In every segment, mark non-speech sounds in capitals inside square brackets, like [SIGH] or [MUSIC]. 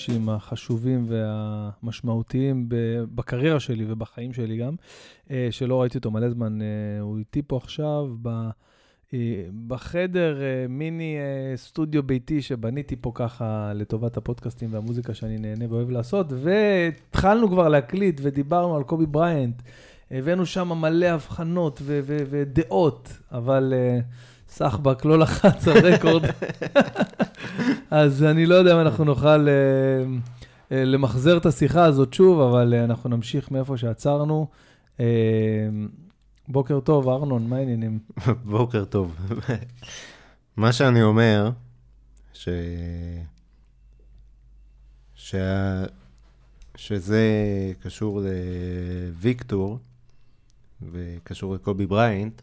האנשים החשובים והמשמעותיים בקריירה שלי ובחיים שלי גם, אה, שלא ראיתי אותו מלא זמן. הוא איתי פה עכשיו ב... בחדר מיני סטודיו ביתי שבניתי פה ככה לטובת הפודקאסטים והמוזיקה שאני נהנה ואוהב לעשות, והתחלנו כבר להקליט ודיברנו על קובי בריינט. הבאנו שם מלא הבחנות ודעות, אבל uh, סחבק לא לחץ על רקורד. אז אני לא יודע אם אנחנו נוכל uh, uh, למחזר את השיחה הזאת שוב, אבל uh, אנחנו נמשיך מאיפה שעצרנו. בוקר טוב, ארנון, מה העניינים? בוקר טוב. מה שאני אומר, ש... שה... שזה קשור לוויקטור, וקשור לקובי בריינט,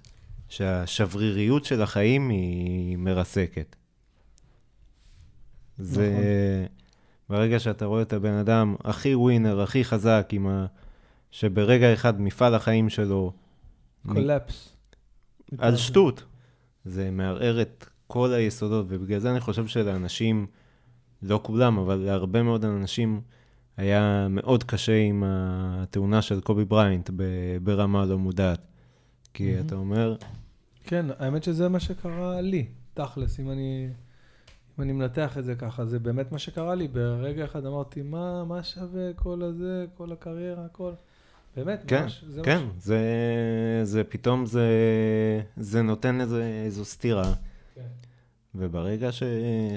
שהשבריריות של החיים היא מרסקת. זה... נכון. ברגע שאתה רואה את הבן אדם הכי ווינר, הכי חזק, עם ה... שברגע אחד מפעל החיים שלו... קולפס. מ... על שטות. זה מערער את כל היסודות, ובגלל זה אני חושב שלאנשים, לא כולם, אבל להרבה מאוד אנשים, היה מאוד קשה עם התאונה של קובי בריינט ברמה לא מודעת. כי mm-hmm. אתה אומר... כן, האמת שזה מה שקרה לי, תכלס, אם אני, אם אני מנתח את זה ככה, זה באמת מה שקרה לי. ברגע אחד אמרתי, מה, מה שווה כל הזה, כל הקריירה, הכל? באמת, כן, ממש, זה כן, ממש... זה, זה פתאום, זה, זה נותן איזה, איזו סתירה. כן. וברגע ש,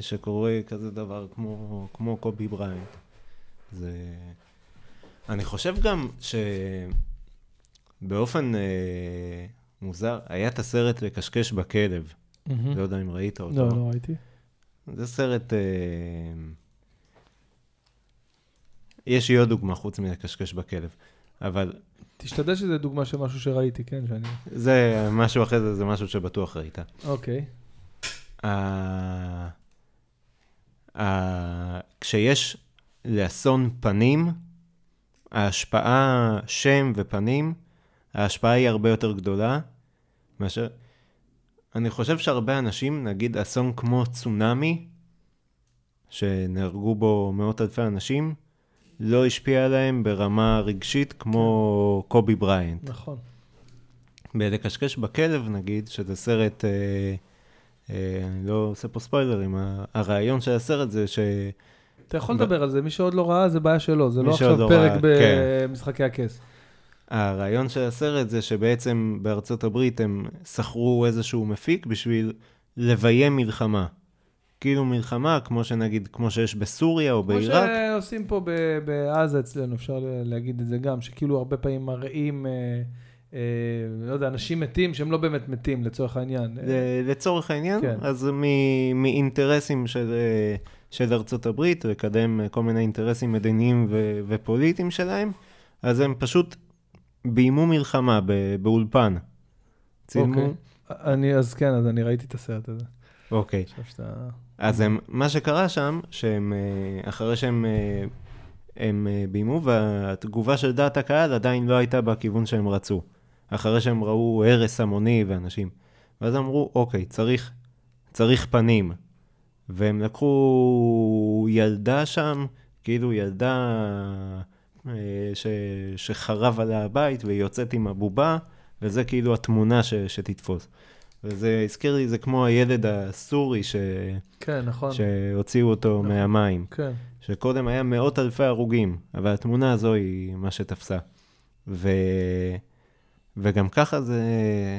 שקורה כזה דבר כמו, כמו קובי בריינט, זה... אני חושב גם שבאופן אה, מוזר, היה את הסרט לקשקש בכלב. Mm-hmm. לא יודע אם ראית אותו. לא, לא ראיתי. זה סרט... אה, יש לי עוד דוגמה חוץ מלקשקש בכלב, אבל... תשתדל שזה דוגמה של משהו שראיתי, כן, שאני... זה משהו אחר, זה, זה משהו שבטוח ראית. אוקיי. Uh, uh, כשיש לאסון פנים, ההשפעה, שם ופנים, ההשפעה היא הרבה יותר גדולה מאשר... אני חושב שהרבה אנשים, נגיד אסון כמו צונאמי, שנהרגו בו מאות אלפי אנשים, לא השפיע עליהם ברמה רגשית כמו קובי בריינט. נכון. בלקשקש בכלב, נגיד, שזה סרט, אה, אה, אני לא עושה פה ספוילרים, הרעיון של הסרט זה ש... אתה יכול לדבר על זה, מי שעוד לא ראה, זה בעיה שלו, זה לא עכשיו לא פרק במשחקי כן. הכס. הרעיון של הסרט זה שבעצם בארצות הברית הם שכרו איזשהו מפיק בשביל לביים מלחמה. כאילו מלחמה, כמו שנגיד, כמו שיש בסוריה או בעיראק. כמו שעושים פה בעזה אצלנו, אפשר להגיד את זה גם, שכאילו הרבה פעמים מראים, אה, אה, לא יודע, אנשים מתים שהם לא באמת מתים, לצורך העניין. לצורך העניין, כן. אז מאינטרסים של... אה, של ארצות הברית, לקדם כל מיני אינטרסים מדיניים ו- ופוליטיים שלהם, אז הם פשוט ביימו מלחמה באולפן. צילמו. אוקיי. אני, אז כן, אז אני ראיתי את הסרט הזה. אוקיי. אז הם, מה שקרה שם, שהם, אה, אחרי שהם אה, הם אה, ביימו, והתגובה של דעת הקהל עדיין לא הייתה בכיוון שהם רצו. אחרי שהם ראו הרס המוני ואנשים. ואז אמרו, אוקיי, צריך, צריך פנים. והם לקחו ילדה שם, כאילו ילדה ש, שחרב עליה הבית והיא יוצאת עם הבובה, וזה כאילו התמונה ש, שתתפוס. וזה הזכיר לי, זה כמו הילד הסורי ש... כן, נכון. שהוציאו אותו נכון. מהמים. כן. שקודם היה מאות אלפי הרוגים, אבל התמונה הזו היא מה שתפסה. ו... וגם ככה זה,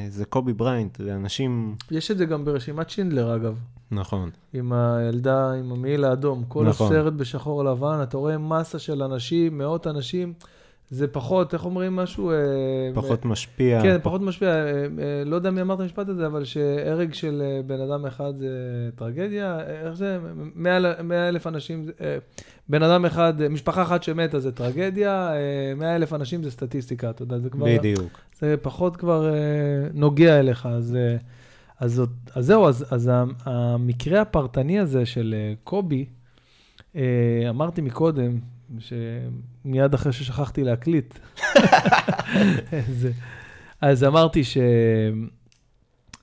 זה קובי בריינט, זה אנשים... יש את זה גם ברשימת שינדלר, אגב. נכון. עם הילדה, עם המעיל האדום. כל נכון. הסרט בשחור לבן, אתה רואה מסה של אנשים, מאות אנשים. זה פחות, איך אומרים משהו? אה, פחות משפיע. כן, פחות משפיע. אה, אה, לא יודע מי אמר את המשפט הזה, אבל שהרג של בן אדם אחד זה טרגדיה. איך זה? מאה אלף אנשים, בן אדם אחד, משפחה אחת שמתה זה טרגדיה, מאה אלף אנשים זה סטטיסטיקה, אתה יודע, זה כבר... בדיוק. זה פחות כבר נוגע אליך, אז... אז, אז זהו, אז, אז המקרה הפרטני הזה של קובי, אמרתי מקודם, שמיד אחרי ששכחתי להקליט. [LAUGHS] [LAUGHS] אז אמרתי ש...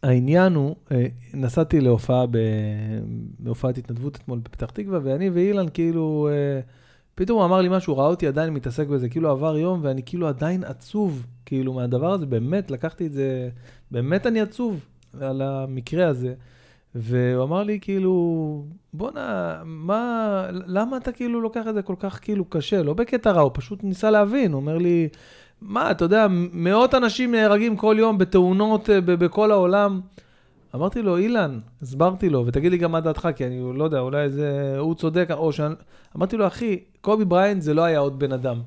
העניין הוא, אה, נסעתי להופעה, בהופעת התנדבות אתמול בפתח תקווה, ואני ואילן כאילו, אה, פתאום הוא אמר לי משהו, ראה אותי עדיין מתעסק בזה, כאילו עבר יום, ואני כאילו עדיין עצוב, כאילו, מהדבר הזה, באמת, לקחתי את זה, באמת אני עצוב על המקרה הזה. והוא אמר לי, כאילו, בואנה, מה, למה אתה כאילו לוקח את זה כל כך כאילו קשה? לא בקטע רע, הוא פשוט ניסה להבין. הוא אומר לי, מה, אתה יודע, מאות אנשים נהרגים כל יום בתאונות אה, בכל העולם. אמרתי לו, אילן, הסברתי לו, ותגיד לי גם מה דעתך, כי אני לא יודע, אולי זה, הוא צודק, או שאני... אמרתי לו, אחי, קובי בריינט זה לא היה עוד בן אדם.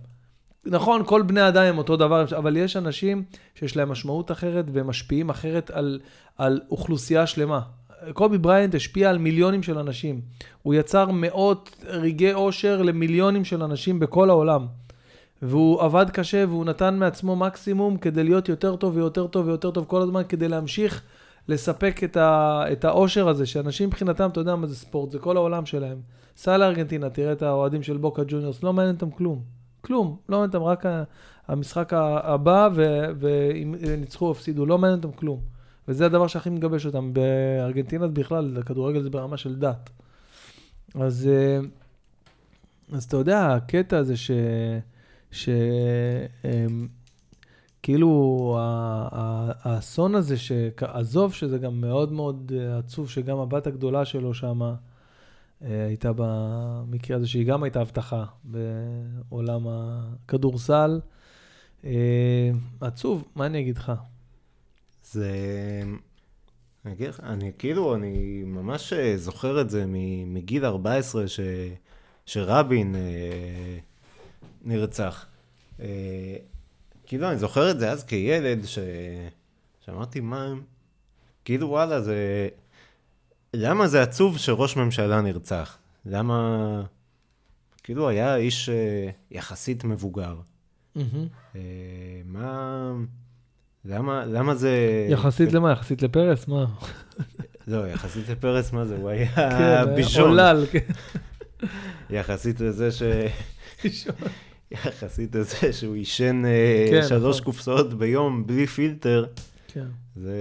נכון, כל בני אדם הם אותו דבר, אבל יש אנשים שיש להם משמעות אחרת והם משפיעים אחרת על, על אוכלוסייה שלמה. קובי בריינט השפיע על מיליונים של אנשים. הוא יצר מאות רגעי אושר למיליונים של אנשים בכל העולם. והוא עבד קשה והוא נתן מעצמו מקסימום כדי להיות יותר טוב ויותר טוב ויותר טוב כל הזמן, כדי להמשיך לספק את, ה, את האושר הזה, שאנשים מבחינתם, אתה יודע מה זה ספורט, זה כל העולם שלהם. סע לארגנטינה, תראה את האוהדים של בוקה ג'וניורס, לא מעניין אותם כלום. כלום, לא מעניין אותם, רק המשחק הבא, ואם ניצחו או הפסידו, לא מעניין אותם כלום. וזה הדבר שהכי מגבש אותם. בארגנטינה בכלל, הכדורגל זה ברמה של דת. אז, אה, אז אתה יודע, הקטע הזה ש... שכאילו האסון הזה, עזוב שזה גם מאוד מאוד עצוב, שגם הבת הגדולה שלו שמה אה, הייתה במקרה הזה, שהיא גם הייתה הבטחה בעולם הכדורסל. אה, עצוב, מה אני אגיד לך? זה... אני אגיד לך, אני כאילו, אני ממש אה, זוכר את זה מגיל 14, ש, שרבין נרצח. אה, כאילו, אני זוכר את זה אז כילד, ש... שאמרתי, מה... כאילו, וואלה, זה... למה זה עצוב שראש ממשלה נרצח? למה... כאילו, היה איש אה, יחסית מבוגר. Mm-hmm. מה... למה, למה זה... יחסית למה? יחסית לפרס? מה? לא, יחסית לפרס, מה זה? הוא היה כן, בישון. עולל, כן. יחסית לזה ש... יחסית לזה שהוא עישן אה, כן, שלוש נכון. קופסאות ביום בלי פילטר. כן. זה...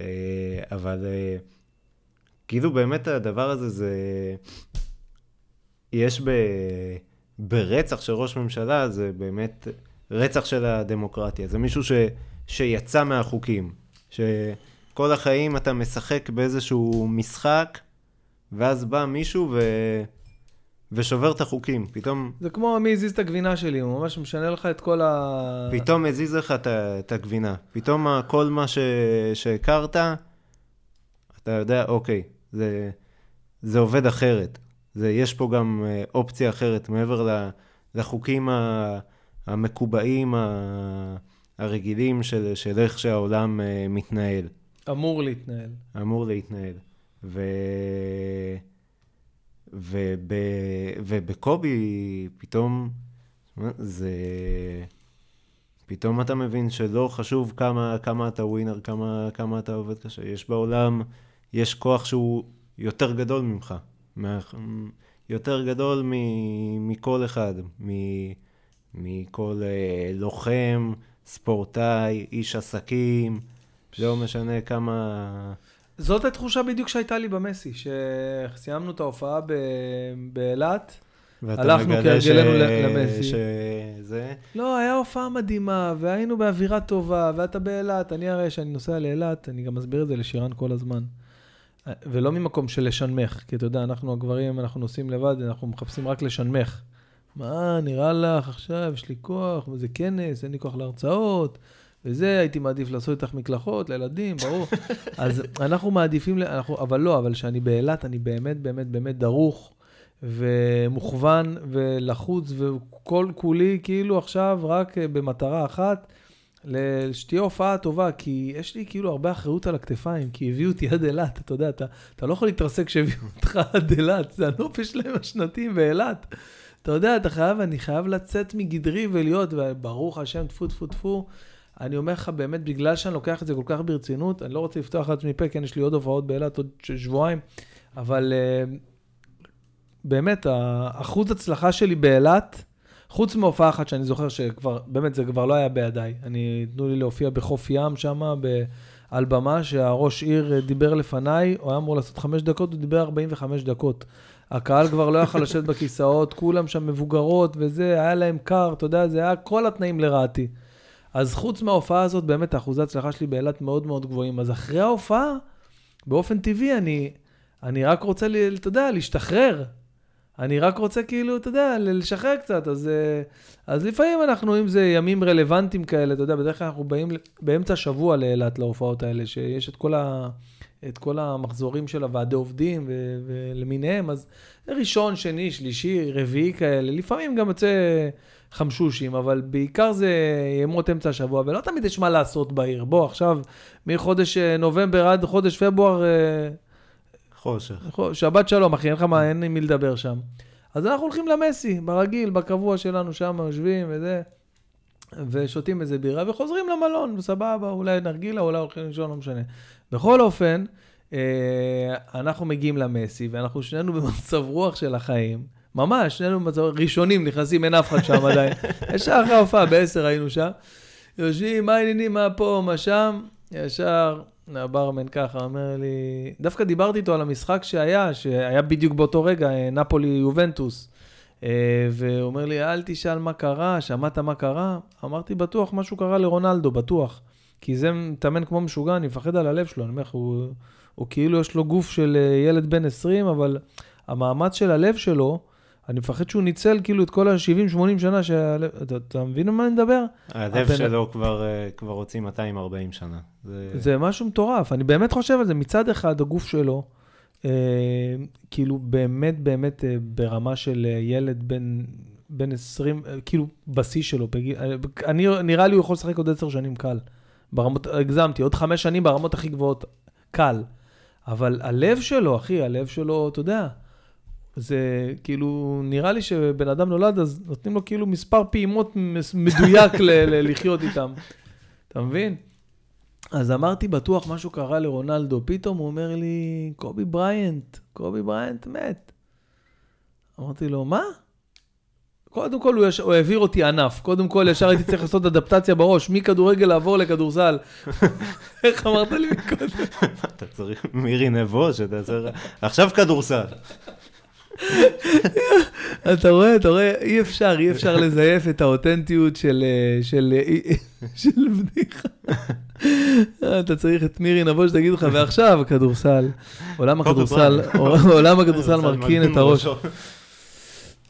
אה, אבל אה, כאילו באמת הדבר הזה זה... יש ב... ברצח של ראש ממשלה, זה באמת רצח של הדמוקרטיה. זה מישהו ש... שיצא מהחוקים. שכל החיים אתה משחק באיזשהו משחק, ואז בא מישהו ו... ושובר את החוקים, פתאום... זה כמו מי הזיז את הגבינה שלי, הוא ממש משנה לך את כל ה... פתאום הזיז לך את, את הגבינה. פתאום כל מה ש... שהכרת, אתה יודע, אוקיי, זה, זה עובד אחרת. זה, יש פה גם אה, אופציה אחרת, מעבר לחוקים המקובעים, הרגילים של, של איך שהעולם אה, מתנהל. אמור להתנהל. אמור להתנהל. ו... וב, ובקובי פתאום זה... פתאום אתה מבין שלא חשוב כמה, כמה אתה ווינר, כמה, כמה אתה עובד קשה. יש בעולם, יש כוח שהוא יותר גדול ממך. מה, יותר גדול מ, מכל אחד. מ, מכל אה, לוחם, ספורטאי, איש עסקים, לא משנה כמה... זאת התחושה בדיוק שהייתה לי במסי, שסיימנו את ההופעה באילת. הלכנו כהרגלנו למסי. שזה... לא, היה הופעה מדהימה, והיינו באווירה טובה, ואתה באילת. אני הרי, כשאני נוסע לאילת, אני גם מסביר את זה לשירן כל הזמן. ולא ממקום של לשנמך, כי אתה יודע, אנחנו הגברים, אנחנו נוסעים לבד, אנחנו מחפשים רק לשנמך. מה, נראה לך עכשיו, יש לי כוח, וזה כנס, אין לי כוח להרצאות. וזה, הייתי מעדיף לעשות איתך מקלחות לילדים, ברור. [LAUGHS] אז אנחנו מעדיפים, אנחנו, אבל לא, אבל כשאני באילת, אני באמת, באמת, באמת דרוך ומוכוון ולחוץ, וכל כולי כאילו עכשיו רק במטרה אחת, שתהיה הופעה טובה, כי יש לי כאילו הרבה אחריות על הכתפיים, כי הביאו אותי עד אילת, אתה יודע, אתה, אתה לא יכול להתרסק כשהביאו אותך [LAUGHS] עד אילת, זה הנופש [LAUGHS] שלהם השנתיים באילת. אתה יודע, אתה חייב, אני חייב לצאת מגדרי ולהיות, וברוך השם, טפו טפו טפו. אני אומר לך, באמת, בגלל שאני לוקח את זה כל כך ברצינות, אני לא רוצה לפתוח לעצמי פה, כן, יש לי עוד הופעות באילת עוד שבועיים, אבל uh, באמת, האחוז הצלחה שלי באילת, חוץ מהופעה אחת שאני זוכר שכבר, באמת, זה כבר לא היה בידיי. אני, תנו לי להופיע בחוף ים שם, על במה שהראש עיר דיבר לפניי, הוא היה אמור לעשות חמש דקות, הוא דיבר 45 דקות. הקהל כבר לא יכל לשבת בכיסאות, כולם שם מבוגרות וזה, היה להם קר, אתה יודע, זה היה כל התנאים לרעתי. אז חוץ מההופעה הזאת, באמת האחוזי ההצלחה שלי באילת מאוד מאוד גבוהים. אז אחרי ההופעה, באופן טבעי, אני, אני רק רוצה, אתה יודע, להשתחרר. אני רק רוצה כאילו, אתה יודע, לשחרר קצת, אז, אה, אז לפעמים אנחנו, אם זה ימים רלוונטיים כאלה, אתה יודע, בדרך כלל אנחנו באים באמצע השבוע לאילת, להופעות האלה, שיש את כל, ה, את כל המחזורים של הוועדי עובדים ו, ולמיניהם, אז ראשון, שני, שלישי, רביעי כאלה, לפעמים גם יוצא חמשושים, אבל בעיקר זה ימות אמצע השבוע, ולא תמיד יש מה לעשות בעיר. בוא, עכשיו, מחודש אה, נובמבר עד חודש פברואר, אה, חושך. שבת שלום, אחי, אין לך מה, אין עם מי לדבר שם. אז אנחנו הולכים למסי, ברגיל, בקבוע שלנו שם, יושבים וזה, ושותים איזה בירה, וחוזרים למלון, סבבה, אולי נרגילה, אולי הולכים לישון, לא משנה. בכל אופן, אה, אנחנו מגיעים למסי, ואנחנו שנינו [LAUGHS] במצב רוח של החיים. ממש, שנינו במצב ראשונים, נכנסים, אין אף אחד שם עדיין. [LAUGHS] ישר אחרי ההופעה, בעשר היינו שם. יושבים, מה העניינים, מה פה, מה שם, ישר הברמן ככה, אומר לי, דווקא דיברתי איתו על המשחק שהיה, שהיה בדיוק באותו רגע, אה, נפולי יובנטוס. אה, והוא אומר לי, אל תשאל מה קרה, שמעת מה קרה? אמרתי, בטוח משהו קרה לרונלדו, בטוח. כי זה מתאמן כמו משוגע, אני מפחד על הלב שלו, אני אומר לך, הוא, הוא כאילו יש לו גוף של אה, ילד בן 20, אבל המאמץ של הלב שלו, אני מפחד שהוא ניצל כאילו את כל ה-70-80 שנה שהלב... אתה, אתה מבין על מה אני מדבר? הלב. שלו כבר, uh, כבר הוציא 240 שנה. זה... זה משהו מטורף, אני באמת חושב על זה. מצד אחד, הגוף שלו, uh, כאילו באמת באמת uh, ברמה של uh, ילד בן, בן 20, uh, כאילו בשיא שלו. בגיל, uh, אני, נראה לי הוא יכול לשחק עוד 10 שנים קל. ברמות, הגזמתי, עוד 5 שנים ברמות הכי גבוהות, קל. אבל הלב שלו, אחי, הלב שלו, אתה יודע, זה כאילו, נראה לי שבן אדם נולד, אז נותנים לו כאילו מספר פעימות מדויק לחיות איתם. אתה מבין? אז אמרתי, בטוח משהו קרה לרונלדו. פתאום הוא אומר לי, קובי בריינט, קובי בריינט מת. אמרתי לו, מה? קודם כל, הוא, יש... הוא העביר אותי ענף. קודם כל, ישר הייתי צריך לעשות אדפטציה בראש, מכדורגל לעבור לכדורסל. [LAUGHS] איך אמרת לי מקודם? אתה צריך מירי נבו, שאתה צריך... עכשיו כדורסל. [LAUGHS] אתה רואה, אתה רואה, אי אפשר, אי אפשר לזייף את האותנטיות של, אה, של, אה, [LAUGHS] של בדיחה. אתה צריך את מירי נבו שתגיד לך, ועכשיו כדורסל. עולם הכדורסל, עולם הכדורסל מרכין את הראש.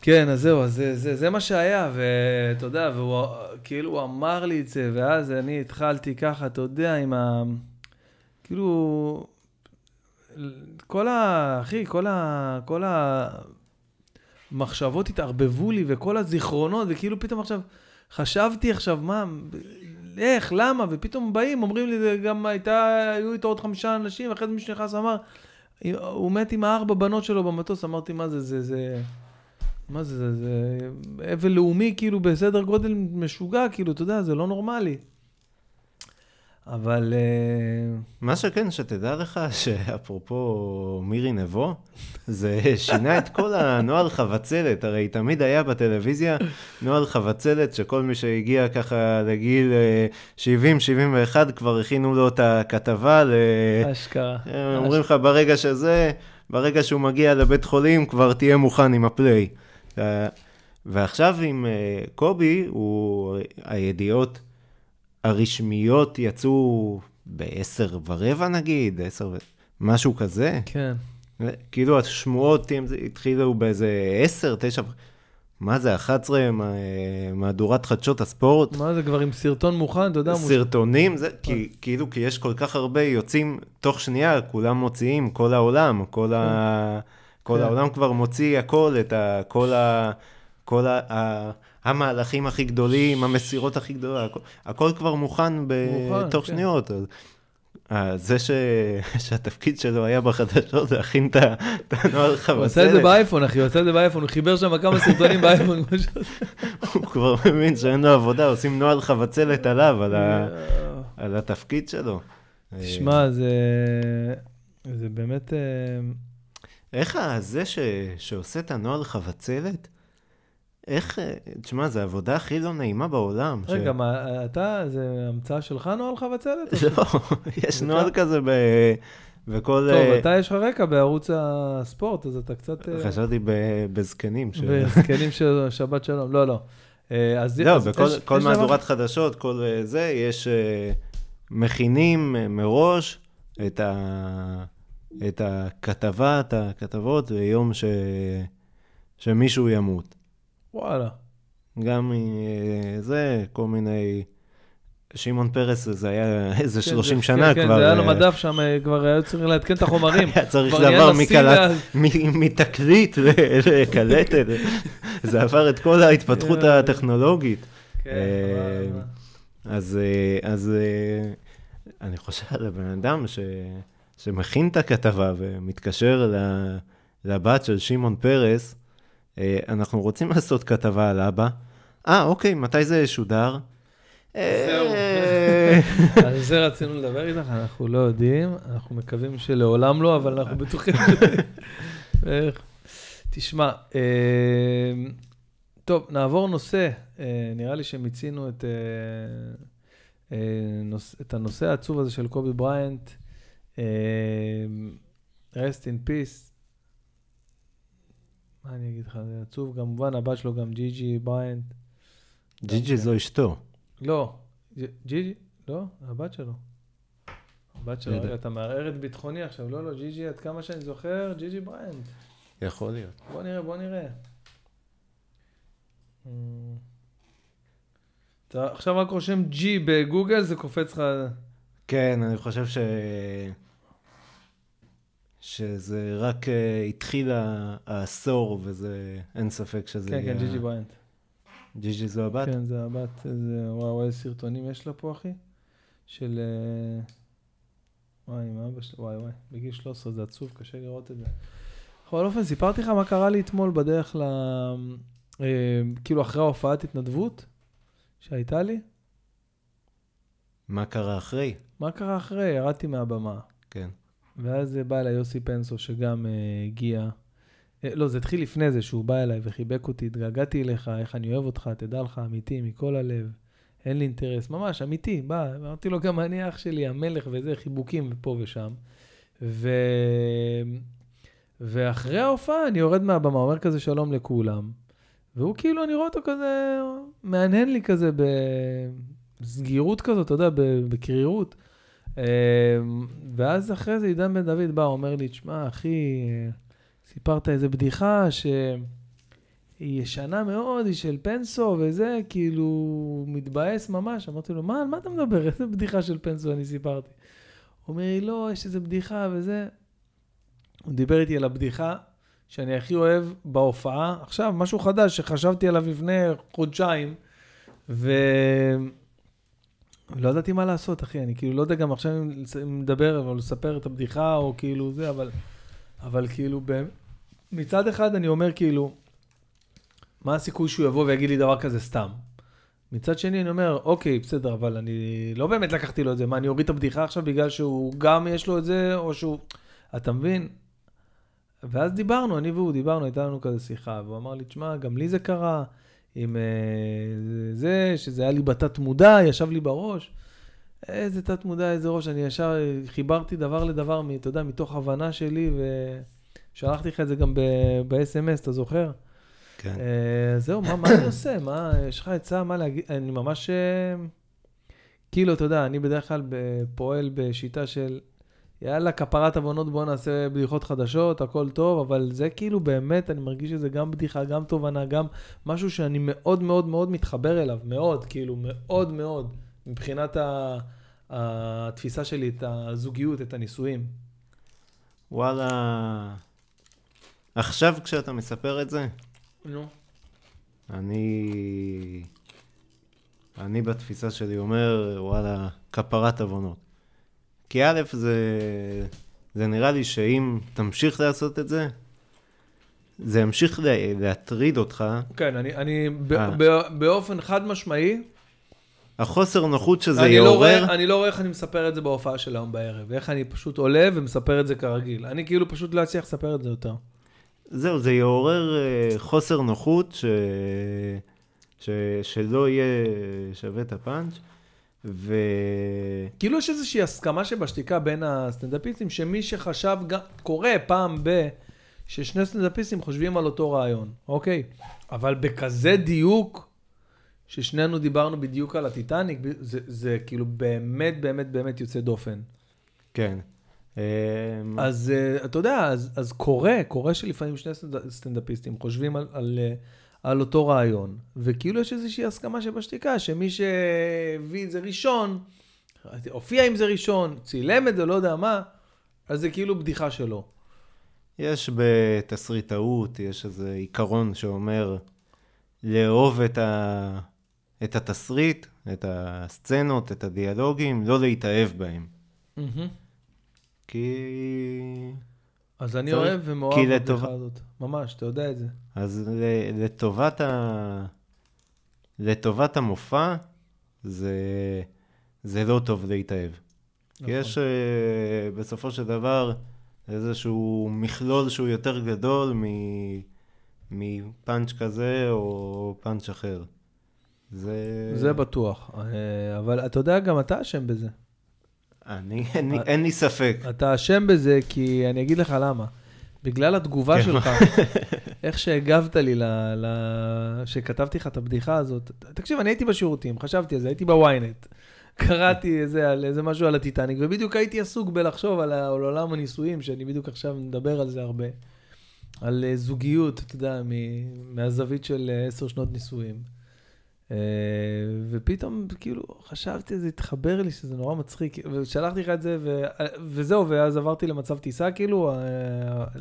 כן, אז זהו, אז זה, זה, זה מה שהיה, ואתה יודע, והוא כאילו אמר לי את זה, ואז אני התחלתי ככה, אתה יודע, עם ה... כאילו, כל ה... אחי, כל ה... כל המחשבות התערבבו לי, וכל הזיכרונות, וכאילו פתאום עכשיו, חשבתי עכשיו, מה, איך, למה, ופתאום באים, אומרים לי, זה גם הייתה, היו איתו עוד חמישה אנשים, ואחרי זה מישהו נכנס ואמר, הוא מת עם הארבע בנות שלו במטוס, אמרתי, מה זה, זה, זה... מה זה, זה, זה אבל לאומי, כאילו, בסדר גודל משוגע, כאילו, אתה יודע, זה לא נורמלי. אבל... אה, מה שכן, שתדע לך שאפרופו מירי נבו, זה שינה את כל הנוהל חבצלת, הרי תמיד היה בטלוויזיה נוהל חבצלת, שכל מי שהגיע ככה לגיל 70-71 אה, כבר הכינו לו את הכתבה. ל... אשכרה. אומרים לך, ברגע שזה, ברגע שהוא מגיע לבית חולים, כבר תהיה מוכן עם הפליי. ועכשיו עם אה, קובי, הוא, הידיעות... הרשמיות יצאו בעשר ורבע נגיד, עשר ו... משהו כזה. כן. כאילו השמועות התחילו באיזה עשר, תשע, מה זה, 11 מהדורת חדשות הספורט? מה זה, כבר עם סרטון מוכן, אתה יודע? סרטונים, זה, כי, כאילו, כי יש כל כך הרבה יוצאים תוך שנייה, כולם מוציאים, כל העולם, כל, ה, כל כן. העולם כבר מוציא הכל, את ה, כל ה... כל ה המהלכים הכי גדולים, המסירות הכי גדולות, הכל, הכל כבר מוכן בתוך כן. שניות. אז, אז זה ש... [LAUGHS] שהתפקיד שלו היה בחדשות להכין את הנוהל חבצלת. הוא עשה את זה באייפון, אחי, הוא עשה את זה באייפון, הוא חיבר שם כמה סרטונים באייפון. [LAUGHS] הוא כבר מבין שאין לו עבודה, עושים נוהל חבצלת עליו, על, ה... על התפקיד שלו. תשמע, זה... זה באמת... אה, איך זה ש... שעושה את הנוהל חבצלת? איך, תשמע, זו העבודה הכי לא נעימה בעולם. רגע, מה, אתה, זה המצאה שלך נוהל חבצלת? לא, [LAUGHS] יש נוהל כזה ב... וכל... טוב, אתה יש לך רקע בערוץ הספורט, אז אתה קצת... חשבתי בזקנים. בזקנים של שבת שלום, לא, לא. אז... לא, בכל מהדורת חדשות, כל זה, יש... מכינים מראש את, ה, את הכתבה, את הכתבות, ליום ש, שמישהו ימות. וואלה. גם זה, כל מיני... שמעון פרס, זה היה [LAUGHS] איזה 30 כן, שנה כן, כבר. כן, זה היה לו מדף שם, אה, כבר היה צריך לעדכן את החומרים. [LAUGHS] היה צריך לעבור מתקליט לקלטת. זה עבר את כל ההתפתחות הטכנולוגית. כן, אה, אז, אה, אז אה, אני חושב על הבן אדם ש, שמכין את הכתבה ומתקשר לבת של שמעון פרס, אה, אנחנו רוצים [LAUGHS] לעשות כתבה על אבא. אה, אוקיי, מתי זה ישודר? זהו. [LAUGHS] על זה רצינו לדבר איתך, אנחנו לא יודעים, אנחנו מקווים שלעולם לא, אבל אנחנו [LAUGHS] בטוחים. תשמע, טוב, נעבור נושא. אה, נראה לי שמיצינו את, אה, אה, את הנושא העצוב הזה של קובי בריינט. rest in peace. מה אני אגיד לך, זה עצוב. כמובן, הבת שלו גם ג'י ג'י בריינט. ג'י ג'י זו אשתו. לא, ג'י ג'י, לא, הבת שלו. הבת שלו, רגע, אתה מערער את ביטחוני עכשיו. לא, לא, ג'י ג'י, עד כמה שאני זוכר, ג'י ג'י בריינט. יכול להיות. בוא נראה, בוא נראה. אתה עכשיו רק רושם G בגוגל, זה קופץ לך... כן, אני חושב ש... שזה רק uh, התחיל העשור, וזה, אין ספק שזה... כן, כן, ג'י ג'י בריינט. ג'י ג'י זו הבת? כן, זה הבת, זה... וואו, איזה סרטונים יש לה פה, אחי? של... אה, וואי, עם אבא שלי, וואי, וואי, בגיל 13 זה עצוב, קשה לראות את זה. בכל אופן, סיפרתי לך מה קרה לי אתמול בדרך ל... אה, כאילו אחרי ההופעת התנדבות שהייתה לי. מה קרה אחרי? מה קרה אחרי? ירדתי מהבמה. כן. ואז בא אליי יוסי פנסו, שגם uh, הגיע. Uh, לא, זה התחיל לפני זה, שהוא בא אליי וחיבק אותי, התגעגעתי אליך, איך אני אוהב אותך, תדע לך, אמיתי, מכל הלב. אין לי אינטרס, ממש, אמיתי, בא, אמרתי לו, גם אני אח שלי, המלך וזה, חיבוקים ופה ושם. ו... ואחרי ההופעה אני יורד מהבמה, אומר כזה שלום לכולם. והוא כאילו, אני רואה אותו כזה, מהנהן לי כזה בסגירות כזאת, אתה יודע, בקרירות. אמ, ואז אחרי זה עידן בן דוד בא, אומר לי, תשמע, אחי, סיפרת איזה בדיחה שהיא ישנה מאוד, היא של פנסו וזה, כאילו, מתבאס ממש. אמרתי לו, מה, על מה אתה מדבר? איזה בדיחה של פנסו אני סיפרתי? הוא אומר לי, לא, יש איזה בדיחה וזה. הוא דיבר איתי על הבדיחה שאני הכי אוהב בהופעה. עכשיו, משהו חדש שחשבתי עליו לפני חודשיים, ו... לא ידעתי מה לעשות, אחי. אני כאילו לא יודע גם עכשיו אם לדבר או לספר את הבדיחה או כאילו זה, אבל, אבל כאילו, ב... מצד אחד אני אומר כאילו, מה הסיכוי שהוא יבוא ויגיד לי דבר כזה סתם? מצד שני אני אומר, אוקיי, בסדר, אבל אני לא באמת לקחתי לו את זה. מה, אני אוריד את הבדיחה עכשיו בגלל שהוא גם יש לו את זה, או שהוא... אתה מבין? ואז דיברנו, אני והוא דיברנו, הייתה לנו כזה שיחה, והוא אמר לי, תשמע, גם לי זה קרה, עם uh, זה, שזה היה לי בתת מודע, ישב לי בראש. איזה תת מודע, איזה ראש, אני ישר חיברתי דבר לדבר, אתה יודע, מתוך הבנה שלי, ושלחתי לך את זה גם ב-SMS, אתה זוכר? כן. Uh, זהו, מה, מה אני עושה? מה, יש לך עצה מה להגיד? אני ממש, uh, כאילו, אתה יודע, אני בדרך כלל פועל בשיטה של יאללה, כפרת עוונות, בואו נעשה בדיחות חדשות, הכל טוב, אבל זה כאילו באמת, אני מרגיש שזה גם בדיחה, גם תובנה, גם משהו שאני מאוד מאוד מאוד מתחבר אליו, מאוד, כאילו, מאוד מאוד, מבחינת ה... התפיסה שלי, את הזוגיות, את הנישואים. וואלה, עכשיו כשאתה מספר את זה, נו. אני... אני בתפיסה שלי אומר, וואלה, כפרת עוונות. כי א', זה, זה נראה לי שאם תמשיך לעשות את זה, זה ימשיך להטריד אותך. כן, אני, אני ב, אה. ב, באופן חד משמעי. החוסר נוחות שזה אני יעורר... לא רואה, אני לא רואה איך אני מספר את זה בהופעה של היום בערב, ואיך אני פשוט עולה ומספר את זה כרגיל. אני כאילו פשוט לא אצליח לספר את זה יותר. זהו, זה יעורר uh, חוסר נוחות ש... ש... שלא יהיה שווה את הפאנץ'. ו... כאילו יש איזושהי הסכמה שבשתיקה בין הסטנדאפיסטים, שמי שחשב, גם, קורה פעם ב... ששני סטנדאפיסטים חושבים על אותו רעיון, אוקיי? אבל בכזה דיוק, ששנינו דיברנו בדיוק על הטיטניק, זה, זה כאילו באמת באמת באמת יוצא דופן. כן. אמ, אז uh, אתה יודע, אז, אז קורה, קורה שלפעמים שני סטנדאפיסטים חושבים על, על, אה, על אותו רעיון, וכאילו יש איזושהי הסכמה שבשתיקה, שמי שהביא את זה ראשון, הופיע עם זה ראשון, צילם את זה, לא יודע מה, אז זה כאילו בדיחה שלו. יש בתסריטאות, יש איזה עיקרון שאומר לאהוב את, ה... את התסריט, את הסצנות, את הדיאלוגים, לא להתאהב בהם. Mm-hmm. כי... אז אני צריך... אוהב ומאוהב בבדיחה לטוב... הזאת, ממש, אתה יודע את זה. אז לטובת, ה... לטובת המופע, זה, זה לא טוב להתאהב. נכון. יש uh, בסופו של דבר איזשהו מכלול שהוא יותר גדול מ... מפאנץ' כזה או פאנץ' אחר. זה... זה בטוח, אה, אבל אתה יודע, גם אתה אשם בזה. אני, אין, לי, אין לי ספק. אתה אשם בזה כי אני אגיד לך למה. בגלל התגובה כן. שלך, [LAUGHS] איך שהגבת לי, ל, ל, שכתבתי לך את הבדיחה הזאת. תקשיב, אני הייתי בשירותים, חשבתי על זה, הייתי בוויינט. [LAUGHS] קראתי איזה, על איזה משהו על הטיטניק, ובדיוק הייתי עסוק בלחשוב על, על עולם הנישואים, שאני בדיוק עכשיו מדבר על זה הרבה. על uh, זוגיות, אתה יודע, מהזווית של uh, עשר שנות נישואים. Uh, ופתאום, כאילו, חשבתי, זה התחבר לי שזה נורא מצחיק, ושלחתי לך את זה, ו, וזהו, ואז עברתי למצב טיסה, כאילו, uh,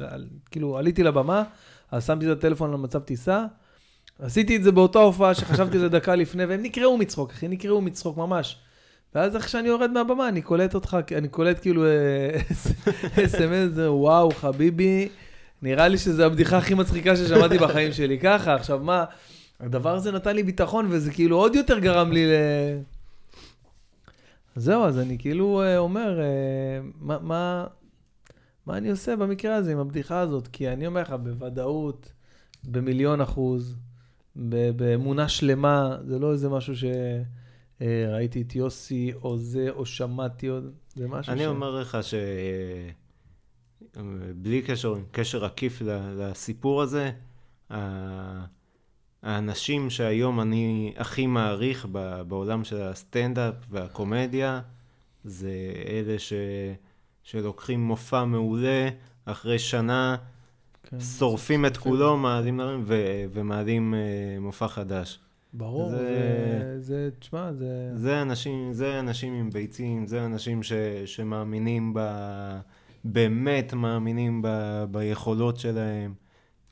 כאילו, עליתי לבמה, אז שמתי את הטלפון למצב טיסה, עשיתי את זה באותה הופעה שחשבתי זה דקה לפני, והם נקרעו מצחוק, אחי, נקרעו מצחוק ממש. ואז איך שאני יורד מהבמה, אני קולט אותך, אני קולט כאילו [LAUGHS] אס.אם.אס, וואו, חביבי, נראה לי שזו הבדיחה הכי מצחיקה ששמעתי בחיים שלי. ככה, עכשיו מה, הדבר הזה נתן לי ביטחון, וזה כאילו עוד יותר גרם לי ל... זהו, אז אני כאילו אה, אומר, אה, מה, מה, מה אני עושה במקרה הזה עם הבדיחה הזאת? כי אני אומר לך, בוודאות, במיליון אחוז, באמונה שלמה, זה לא איזה משהו ש... אה, את יוסי או זה, או שמעתי עוד, זה משהו אני ש... אני אומר לך שבלי קשר, קשר עקיף לסיפור הזה, האנשים שהיום אני הכי מעריך בעולם של הסטנדאפ והקומדיה, זה אלה ש... שלוקחים מופע מעולה, אחרי שנה, כן, שורפים את כולו, מעלים ו... ומעלים uh, מופע חדש. ברור, זה, זה, זה תשמע, זה... זה אנשים, זה אנשים עם ביצים, זה אנשים ש, שמאמינים ב... באמת מאמינים ב, ביכולות שלהם.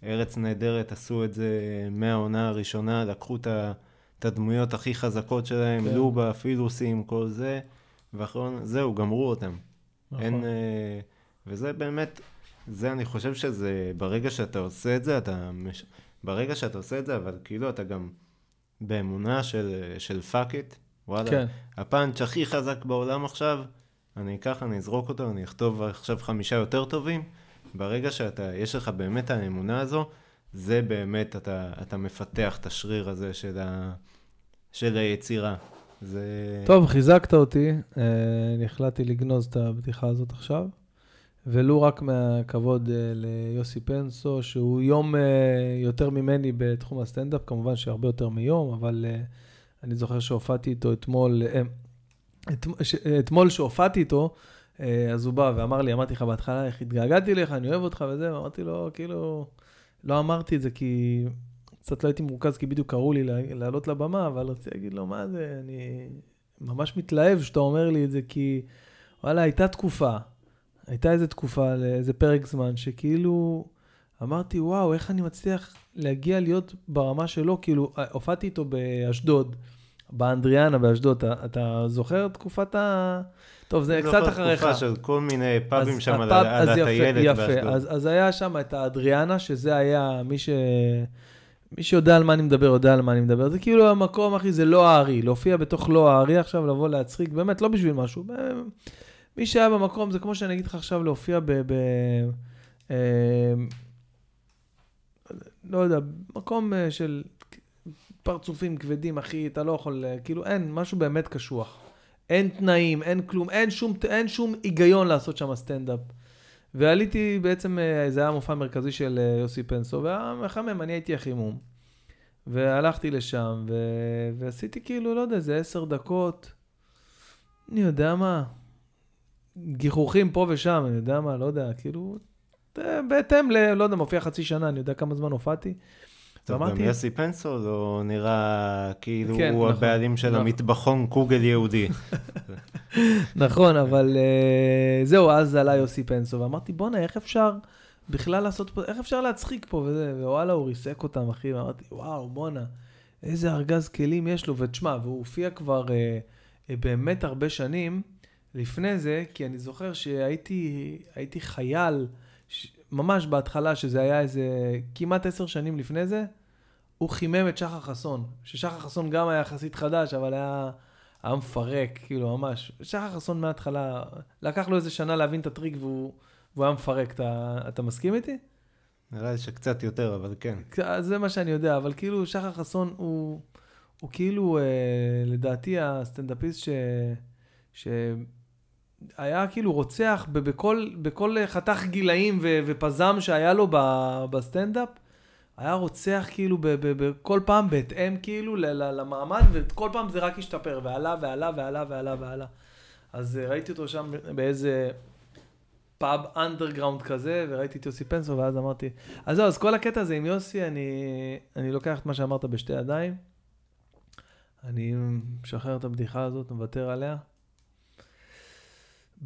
ארץ נהדרת עשו את זה מהעונה הראשונה, לקחו את הדמויות הכי חזקות שלהם, כן. לובה, פילוסים, כל זה, ואחרון, זהו, גמרו אותם. נכון. אין... אה, וזה באמת, זה אני חושב שזה, ברגע שאתה עושה את זה, אתה... ברגע שאתה עושה את זה, אבל כאילו אתה גם... באמונה של, של fuck it, וואלה, כן. הפאנץ' הכי חזק בעולם עכשיו, אני אקח, אני אזרוק אותו, אני אכתוב עכשיו חמישה יותר טובים. ברגע שאתה, יש לך באמת האמונה הזו, זה באמת, אתה, אתה מפתח את השריר הזה של, ה, של היצירה. זה... טוב, חיזקת אותי, אה, אני החלטתי לגנוז את הבדיחה הזאת עכשיו. ולו רק מהכבוד uh, ליוסי פנסו, שהוא יום uh, יותר ממני בתחום הסטנדאפ, כמובן שהרבה יותר מיום, אבל אני זוכר שהופעתי איתו אתמול, את, ש, אתמול שהופעתי איתו, אז הוא בא ואמר לי, אמרתי לך בהתחלה, איך התגעגעתי לך, אני אוהב אותך וזה, ואמרתי לו, כאילו, לא אמרתי את זה כי קצת לא הייתי מורכז, כי בדיוק קראו לי לעלות לבמה, אבל רציתי להגיד לו, מה זה, אני ממש מתלהב שאתה אומר לי את זה, כי וואלה, הייתה תקופה. הייתה איזו תקופה, איזה פרק זמן, שכאילו אמרתי, וואו, איך אני מצליח להגיע להיות ברמה שלו, כאילו, הופעתי איתו באשדוד, באנדריאנה באשדוד, אתה, אתה זוכר תקופת ה... טוב, זה קצת אחריך. זוכר תקופה של כל מיני פאבים שם על, על הטיילת באשדוד. אז, אז היה שם את האדריאנה, שזה היה מי ש... מי שיודע על מה אני מדבר, יודע על מה אני מדבר. זה כאילו המקום, אחי, זה לא הארי. להופיע בתוך לא הארי עכשיו, לבוא להצחיק, באמת, לא בשביל משהו. מי שהיה במקום, זה כמו שאני אגיד לך עכשיו להופיע ב... ב אה, לא יודע, מקום אה, של פרצופים כבדים, אחי, אתה לא יכול, אה, כאילו, אין, משהו באמת קשוח. אין תנאים, אין כלום, אין שום, אין שום היגיון לעשות שם סטנדאפ. ועליתי בעצם, אה, זה היה מופע מרכזי של אה, יוסי פנסו, והיה מחמם, אני הייתי החימום. והלכתי לשם, ו... ועשיתי כאילו, לא יודע, איזה עשר דקות, אני יודע מה, גיחוכים פה ושם, אני יודע מה, לא יודע, כאילו, בהתאם ל... לא יודע, מופיע חצי שנה, אני יודע כמה זמן הופעתי. טוב, גם יוסי פנסו לא נראה כאילו כן, הוא נכון, הבעלים של נכון. המטבחון קוגל יהודי. [LAUGHS] נכון, אבל uh, זהו, אז עלה יוסי פנסו, ואמרתי, בואנה, איך אפשר בכלל לעשות פה, איך אפשר להצחיק פה וזה, ווואלה, הוא ריסק אותם, אחי, ואמרתי, וואו, בואנה, איזה ארגז כלים יש לו, ותשמע, והוא הופיע כבר uh, uh, באמת הרבה שנים לפני זה, כי אני זוכר שהייתי חייל, ממש בהתחלה, שזה היה איזה כמעט עשר שנים לפני זה, הוא חימם את שחר חסון. ששחר חסון גם היה יחסית חדש, אבל היה, היה מפרק, כאילו, ממש. שחר חסון מההתחלה, לקח לו איזה שנה להבין את הטריק והוא, והוא היה מפרק. אתה, אתה מסכים איתי? נראה לי שקצת יותר, אבל כן. זה מה שאני יודע, אבל כאילו, שחר חסון הוא, הוא כאילו, אה, לדעתי, הסטנדאפיסט ש... ש... היה כאילו רוצח בכל, בכל חתך גילאים ופזם שהיה לו בסטנדאפ, היה רוצח כאילו בכל פעם בהתאם כאילו למעמד, וכל פעם זה רק השתפר, ועלה ועלה ועלה ועלה ועלה. אז אה, ראיתי אותו שם באיזה פאב אנדרגראונד כזה, וראיתי את יוסי פנסו, ואז אמרתי, אז זהו, אז כל הקטע הזה עם יוסי, אני, אני לוקח את מה שאמרת בשתי ידיים, אני משחרר את הבדיחה הזאת, מוותר עליה.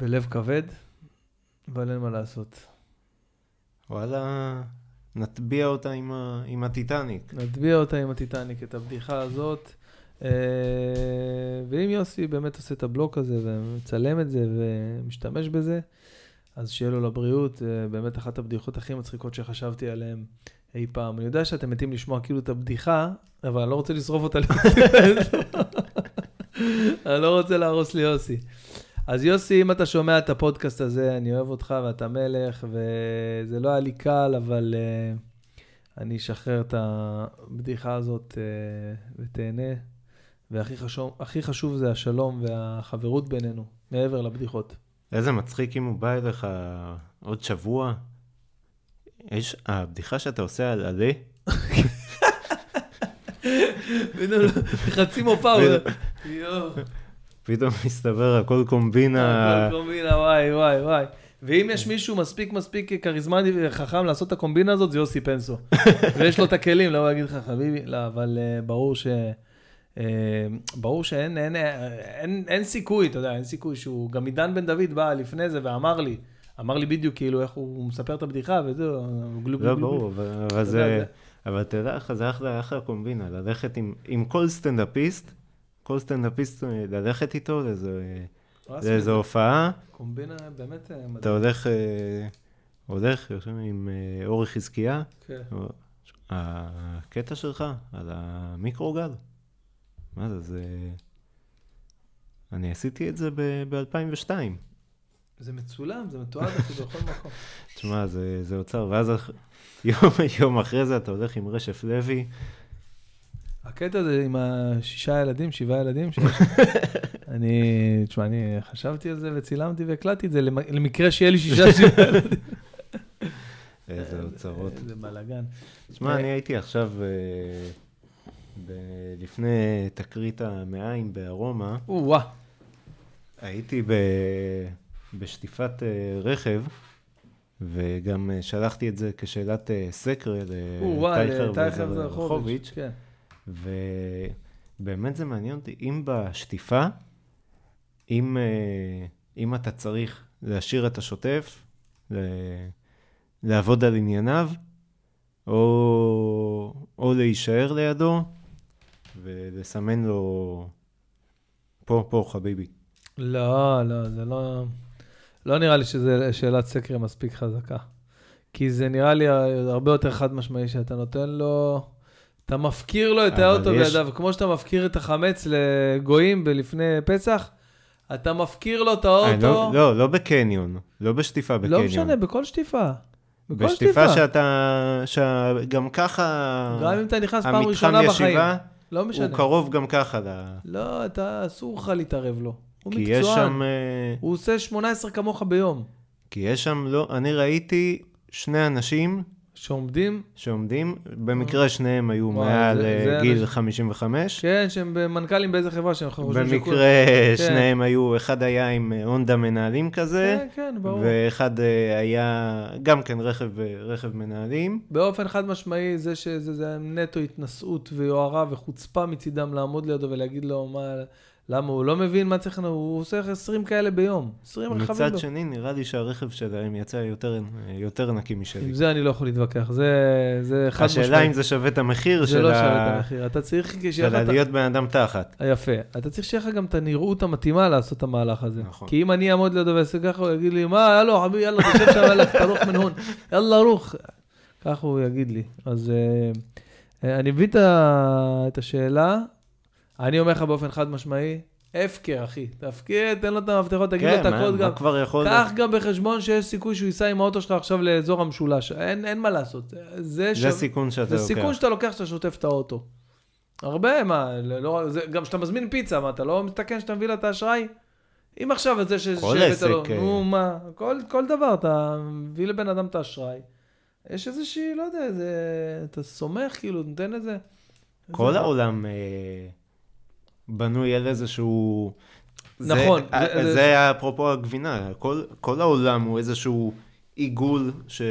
בלב כבד, אבל אין מה לעשות. וואלה, נטביע אותה עם, ה... עם הטיטניק. נטביע אותה עם הטיטניק, את הבדיחה הזאת. אה, ואם יוסי באמת עושה את הבלוק הזה ומצלם את זה ומשתמש בזה, אז שיהיה לו לבריאות, אה, באמת אחת הבדיחות הכי מצחיקות שחשבתי עליהן אי פעם. אני יודע שאתם מתים לשמוע כאילו את הבדיחה, אבל אני לא רוצה לשרוף אותה. [LAUGHS] אני לא רוצה להרוס לי יוסי. אז יוסי, אם אתה שומע את הפודקאסט הזה, אני אוהב אותך ואתה מלך, וזה לא היה לי קל, אבל uh, אני אשחרר את הבדיחה הזאת uh, ותהנה. והכי חשוב, חשוב זה השלום והחברות בינינו, מעבר לבדיחות. איזה מצחיק אם הוא בא אליך עוד שבוע. יש, הבדיחה שאתה עושה על עלה. [LAUGHS] חצי מופע. פתאום [LAUGHS] מסתבר הכל קומבינה. הכל קומבינה, וואי, וואי, וואי. ואם יש מישהו מספיק מספיק כריזמטי וחכם לעשות את הקומבינה הזאת, זה יוסי פנסו. [LAUGHS] ויש לו את הכלים, לא להגיד לך, חביבי, לא, אבל uh, ברור ש... Uh, ברור שאין אין, אין, אין, אין סיכוי, אתה יודע, אין סיכוי שהוא... גם עידן בן דוד בא לפני זה ואמר לי, אמר לי בדיוק כאילו איך הוא מספר את הבדיחה וזהו, גלו לא, ברור, אבל זה... אבל אתה יודע איך זה אחלה קומבינה, ללכת עם כל סטנדאפיסט. כל סטנדאפיסט אה, ללכת איתו לאיזו הופעה. קומבינה באמת אה, מדהים. אתה הולך, אה, הולך, יושב עם אורי חזקיה. כן. הקטע שלך על המיקרוגל, מה זה, זה... אני עשיתי את זה ב-2002. זה מצולם, זה מתועד אפילו בכל מקום. תשמע, זה, זה אוצר, ואז [LAUGHS] יום, יום אחרי זה אתה הולך עם רשף לוי, הקטע הזה עם השישה ילדים, שבעה ילדים, [LAUGHS] אני, תשמע, אני חשבתי על זה וצילמתי והקלטתי את זה למקרה שיהיה לי שישה, [LAUGHS] שבעה ילדים. איזה אוצרות. איזה בלאגן. תשמע, אני הייתי עכשיו, אה, לפני תקרית המעיים בארומה. הייתי בשטיפת אה, רכב, וגם אה, שלחתי את זה כשאלת סקר לטייכר וזרחוביץ'. ובאמת זה מעניין אותי, אם בשטיפה, אם, אה, אם אתה צריך להשאיר את השוטף, לעבוד על ענייניו, או, או להישאר לידו ולסמן לו, פה, פה, חביבי. לא, לא, זה לא... לא נראה לי שזו שאלת סקר מספיק חזקה. כי זה נראה לי הרבה יותר חד משמעי שאתה נותן לו... אתה מפקיר לו את האוטו יש... בידיו, כמו שאתה מפקיר את החמץ לגויים לפני פסח, אתה מפקיר לו את האוטו. לא, לא, לא בקניון, לא בשטיפה לא בקניון. לא משנה, בכל שטיפה. בכל בשטיפה שטיפה. שאתה, שגם ככה, גם אם אתה נכנס פעם ראשונה בחיים. ישיבה, לא משנה. הוא קרוב גם ככה, ל... לא, אתה, אסור לך להתערב לו. הוא כי מקצוען. יש שם, אה, הוא עושה 18 כמוך ביום. כי יש שם, לא, אני ראיתי שני אנשים שעומדים, שעומדים, במקרה שניהם היו מעל זה- אה, זה גיל אנשים- 55. כן, שהם מנכ"לים באיזה חברה שהם חושבים שכולם- במקרה כן. שניהם היו, אחד היה עם אה, הונדה מנהלים כזה, כן, כן, ברור. ואחד אה, היה גם כן רכב, אה, רכב מנהלים. באופן חד משמעי, זה שזה זה נטו התנשאות ויוהרה וחוצפה מצידם לעמוד לידו ולהגיד לו מה, למה הוא לא מבין מה צריך, הוא עושה 20 כאלה ביום. 20 רכבים מצד. שני, נראה לי שהרכב שלהם יצא יותר, אה, יותר נקי משלי. עם זה אני לא יכול להתווכח, זה, זה חד משמעי. השאלה אם זה שווה את המחיר זה של, לא ה... שווה את המחיר. אתה צריך של. להיות בן אדם תחת. יפה. אתה צריך שיהיה לך גם את הנראות המתאימה לעשות את המהלך הזה. נכון. כי אם אני אעמוד לידו ואעשה ככה, הוא יגיד לי, מה, יאללה, חביבי, יאללה, תשב שם, [LAUGHS] יאללה, תרוך מנהון. יאללה, רוך. ככה הוא יגיד לי. אז אה, אה, אני מבין את השאלה. אני אומר לך באופן חד משמעי, הפקר, אחי. תפקיר, תן לו את המפתחות, תגיד לו את כן, הקוד גם. מה כבר יכול... קח גם בחשבון שיש סיכוי שהוא ייסע עם האוטו שלך עכשיו לאזור המשולש. אין, אין מה לעשות. זה, זה שו- סיכון שאתה זה לוקח. סיכון שאתה לוקח כשאתה שוטף את האוטו. הרבה, מה, לא, זה, גם כשאתה מזמין פיצה, מה, אתה לא מסתכן שאתה מביא לה את האשראי? אם עכשיו את זה ש... כל שהבאת עסק, לו, אה. נו, מה, כל, כל דבר, אתה מביא לבן אדם את האשראי. יש איזושהי, לא יודע, איזה, אתה סומך, כאילו, נותן איזה... כל איזה- העולם אה, בנוי על איזשהו... זה- נכון, אה, זה- זה, זה- אפרופו הגבינה, כל, כל העולם הוא איזשהו עיגול ש,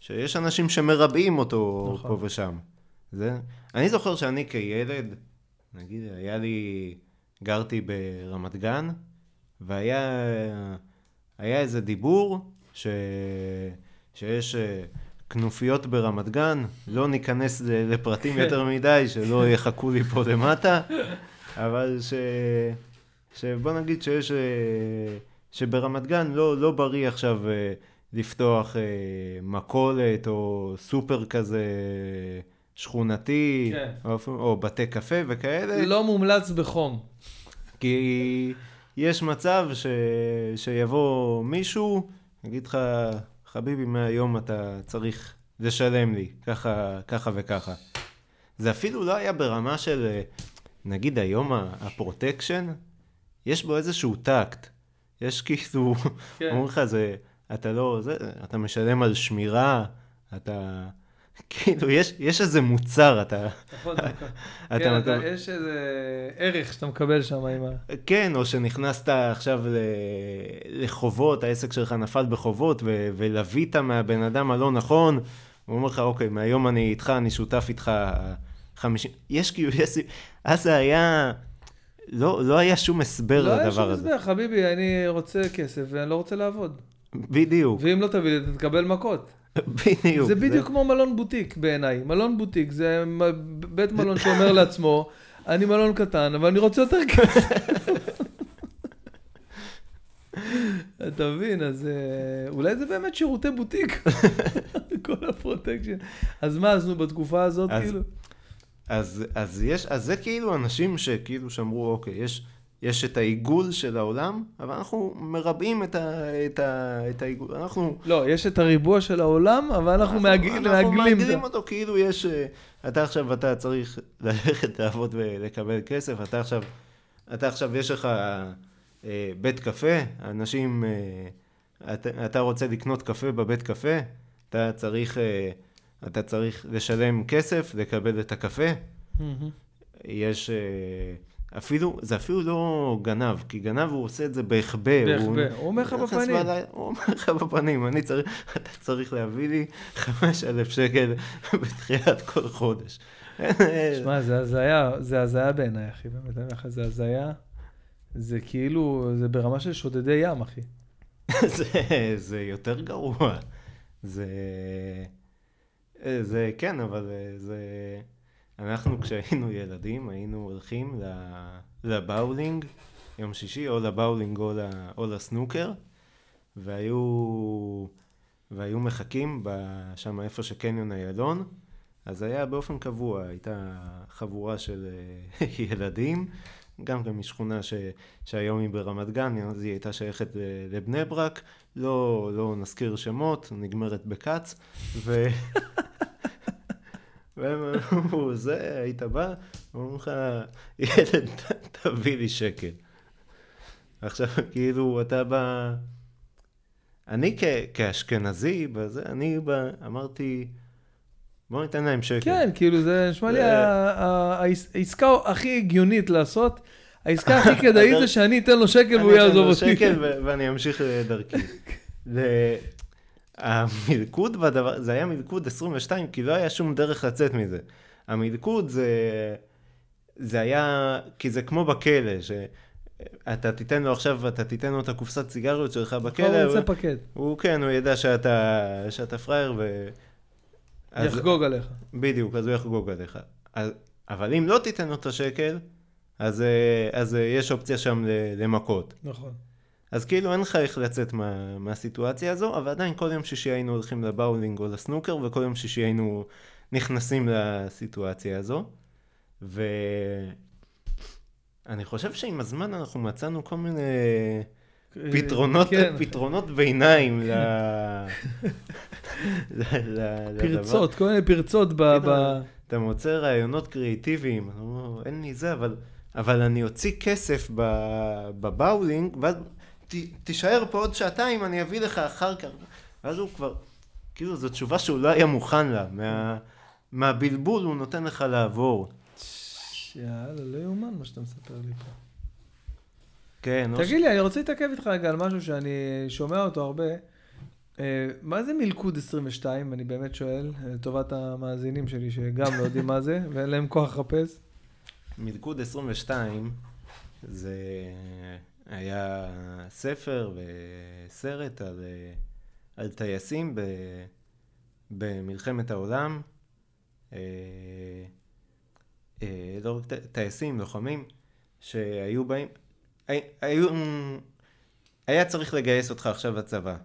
שיש אנשים שמרבעים אותו נכון. פה ושם. זה, אני זוכר שאני כילד, נגיד, היה לי, גרתי ברמת גן, והיה היה איזה דיבור ש, שיש אה, כנופיות ברמת גן, לא ניכנס לפרטים. [LAUGHS] יותר מדי, שלא יחכו לי פה למטה, אבל ש... שבוא נגיד שיש... אה, שברמת גן לא, לא בריא עכשיו אה, לפתוח אה, מכולת או סופר כזה שכונתי, כן. או, או בתי קפה וכאלה, לא מומלץ בחום. כי יש מצב ש... שיבוא מישהו, יגיד לך, חביבי, מהיום אתה צריך לשלם לי, ככה, ככה וככה. זה אפילו לא היה ברמה של, נגיד היום הפרוטקשן, יש בו איזשהו טקט. יש כאילו, כן. אומרים לך, זה, אתה לא, זה, אתה משלם על שמירה, אתה, כאילו, יש, יש איזה מוצר, אתה, נכון, אתה כן, אתה, מקבל- יש איזה ערך שאתה מקבל שם עם ה... כן, או שנכנסת עכשיו ל- לחובות, העסק שלך נפל בחובות, ו- ולווית מהבן אדם הלא נכון, הוא אומר לך, אוקיי, מהיום אני איתך, אני שותף איתך 50... יש כאילו, יש... אז זה היה... לא, לא היה שום הסבר לא היה לדבר שום הזה. הסבר, חביבי, אני רוצה כסף ואני לא רוצה לעבוד. בדיוק, ואם לא תביא לי, אתה תקבל מכות. [LAUGHS] בדיוק. זה בדיוק כמו מלון בוטיק בעיניי. מלון בוטיק זה בית מלון שאומר לעצמו, אני מלון קטן, אבל אני רוצה יותר כסף. [LAUGHS] אתה מבין, אז אה, אולי זה באמת שירותי בוטיק, [LAUGHS] כל הפרוטקשן. אז מה, אז נו, בתקופה הזאת, אז- כאילו? אז, אז יש, אז זה כאילו אנשים שכאילו שאמרו, אוקיי, יש, יש את העיגול של העולם, אבל אנחנו מרבעים את, ה, את, ה, את העיגול, אנחנו... לא, יש את הריבוע של העולם, אבל אנחנו מעג- אנחנו מעגלים. את מעגלים זה. אותו כאילו יש... אה, אתה עכשיו, אתה צריך ללכת לעבוד ולקבל כסף, אתה עכשיו, אתה עכשיו יש לך אה, בית קפה, אנשים, אה, אתה, אתה רוצה לקנות קפה בבית קפה, אתה צריך, אה, אתה צריך לשלם כסף לקבל את הקפה. יש... אה, אפילו, זה אפילו לא גנב, כי גנב הוא עושה את זה בהחבא. בהחבא, הוא אומר לך בפנים. הוא אומר לך בפנים, אני צריך, אתה צריך להביא לי 5,000 שקל [LAUGHS] בתחילת כל חודש. שמע, זה הזיה, זה הזיה בעיניי, אחי, באמת, אני אומר לך, זה הזיה. זה כאילו, זה ברמה של שודדי ים, אחי. [LAUGHS] זה, זה יותר גרוע. זה... זה כן, אבל זה... אנחנו [LAUGHS] כשהיינו ילדים היינו הולכים לבאולינג יום שישי, או לבאולינג או, ל- או לסנוקר, והיו, והיו מחכים שם איפה שקניון איילון, אז היה באופן קבוע, הייתה חבורה של אה, [LAUGHS] ילדים, גם כן משכונה ש, שהיום היא ברמת גן, אז היא הייתה שייכת לבני ברק, לא, לא נזכיר שמות, נגמרת בכץ, ו... [LAUGHS] והם אמרו, זה, היית בא, אומרים לך, ילד, תביא לי שקל. עכשיו, כאילו, אתה בא... אני כ- כאשכנזי, בזה, אני בא, אמרתי, בוא ניתן להם שקל. כן, כאילו, זה נשמע לי העסקה הכי הגיונית לעשות. העסקה הכי [LAUGHS] כדאית זה שאני אתן לו שקל והוא יעזוב אותי. אני אתן לו שקל ואני אמשיך דרכי. [LAUGHS] המלכוד בדבר, זה היה מלכוד 22, כי לא היה שום דרך לצאת מזה. המלכוד זה, זה היה, כי זה כמו בכלא, שאתה תיתן לו עכשיו, אתה תיתן לו את הקופסת סיגריות שלך בכלא. הוא יוצא פקד. הוא כן, הוא ידע שאתה, שאתה פראייר ו... יחגוג אז, עליך. בדיוק, אז הוא יחגוג עליך. אז, אבל אם לא תיתן לו את השקל, אז, אה, אז אה, יש אופציה שם למכות. נכון. אז כאילו אין לך איך לצאת מה, מהסיטואציה הזו, אבל עדיין כל יום שישי היינו הולכים לבאולינג או לסנוקר, וכל יום שישי היינו נכנסים לסיטואציה הזו. ואני חושב שעם הזמן אנחנו מצאנו כל מיני פתרונות, כן. פתרונות ביניים ל... [LAUGHS] פרצות, כל מיני פרצות ב... אתה מוצא רעיונות קריאיטיביים, אין לי זה, אבל, אבל אני אוציא כסף בבאולינג, ואז ת, תישאר פה עוד שעתיים, אני אביא לך אחר כך. ואז הוא כבר, כאילו, זו תשובה שהוא לא היה מוכן לה. מה, מהבלבול הוא נותן לך לעבור. יאללה, לא יאומן מה שאתה מספר לי פה. כן. תגיד לי, אני רוצה להתעכב איתך רגע על משהו שאני שומע אותו הרבה. אה, מה זה מלכוד 22? אני באמת שואל, לטובת המאזינים שלי שגם לא יודעים מה זה, [LAUGHS] ואין להם כוח לחפש. מלכוד 22 זה היה ספר וסרט על, על טייסים ב, במלחמת העולם. אה, אה, לא רק טייסים, לוחמים, שהיו באים, היו, היה צריך לגייס אותך עכשיו לצבא.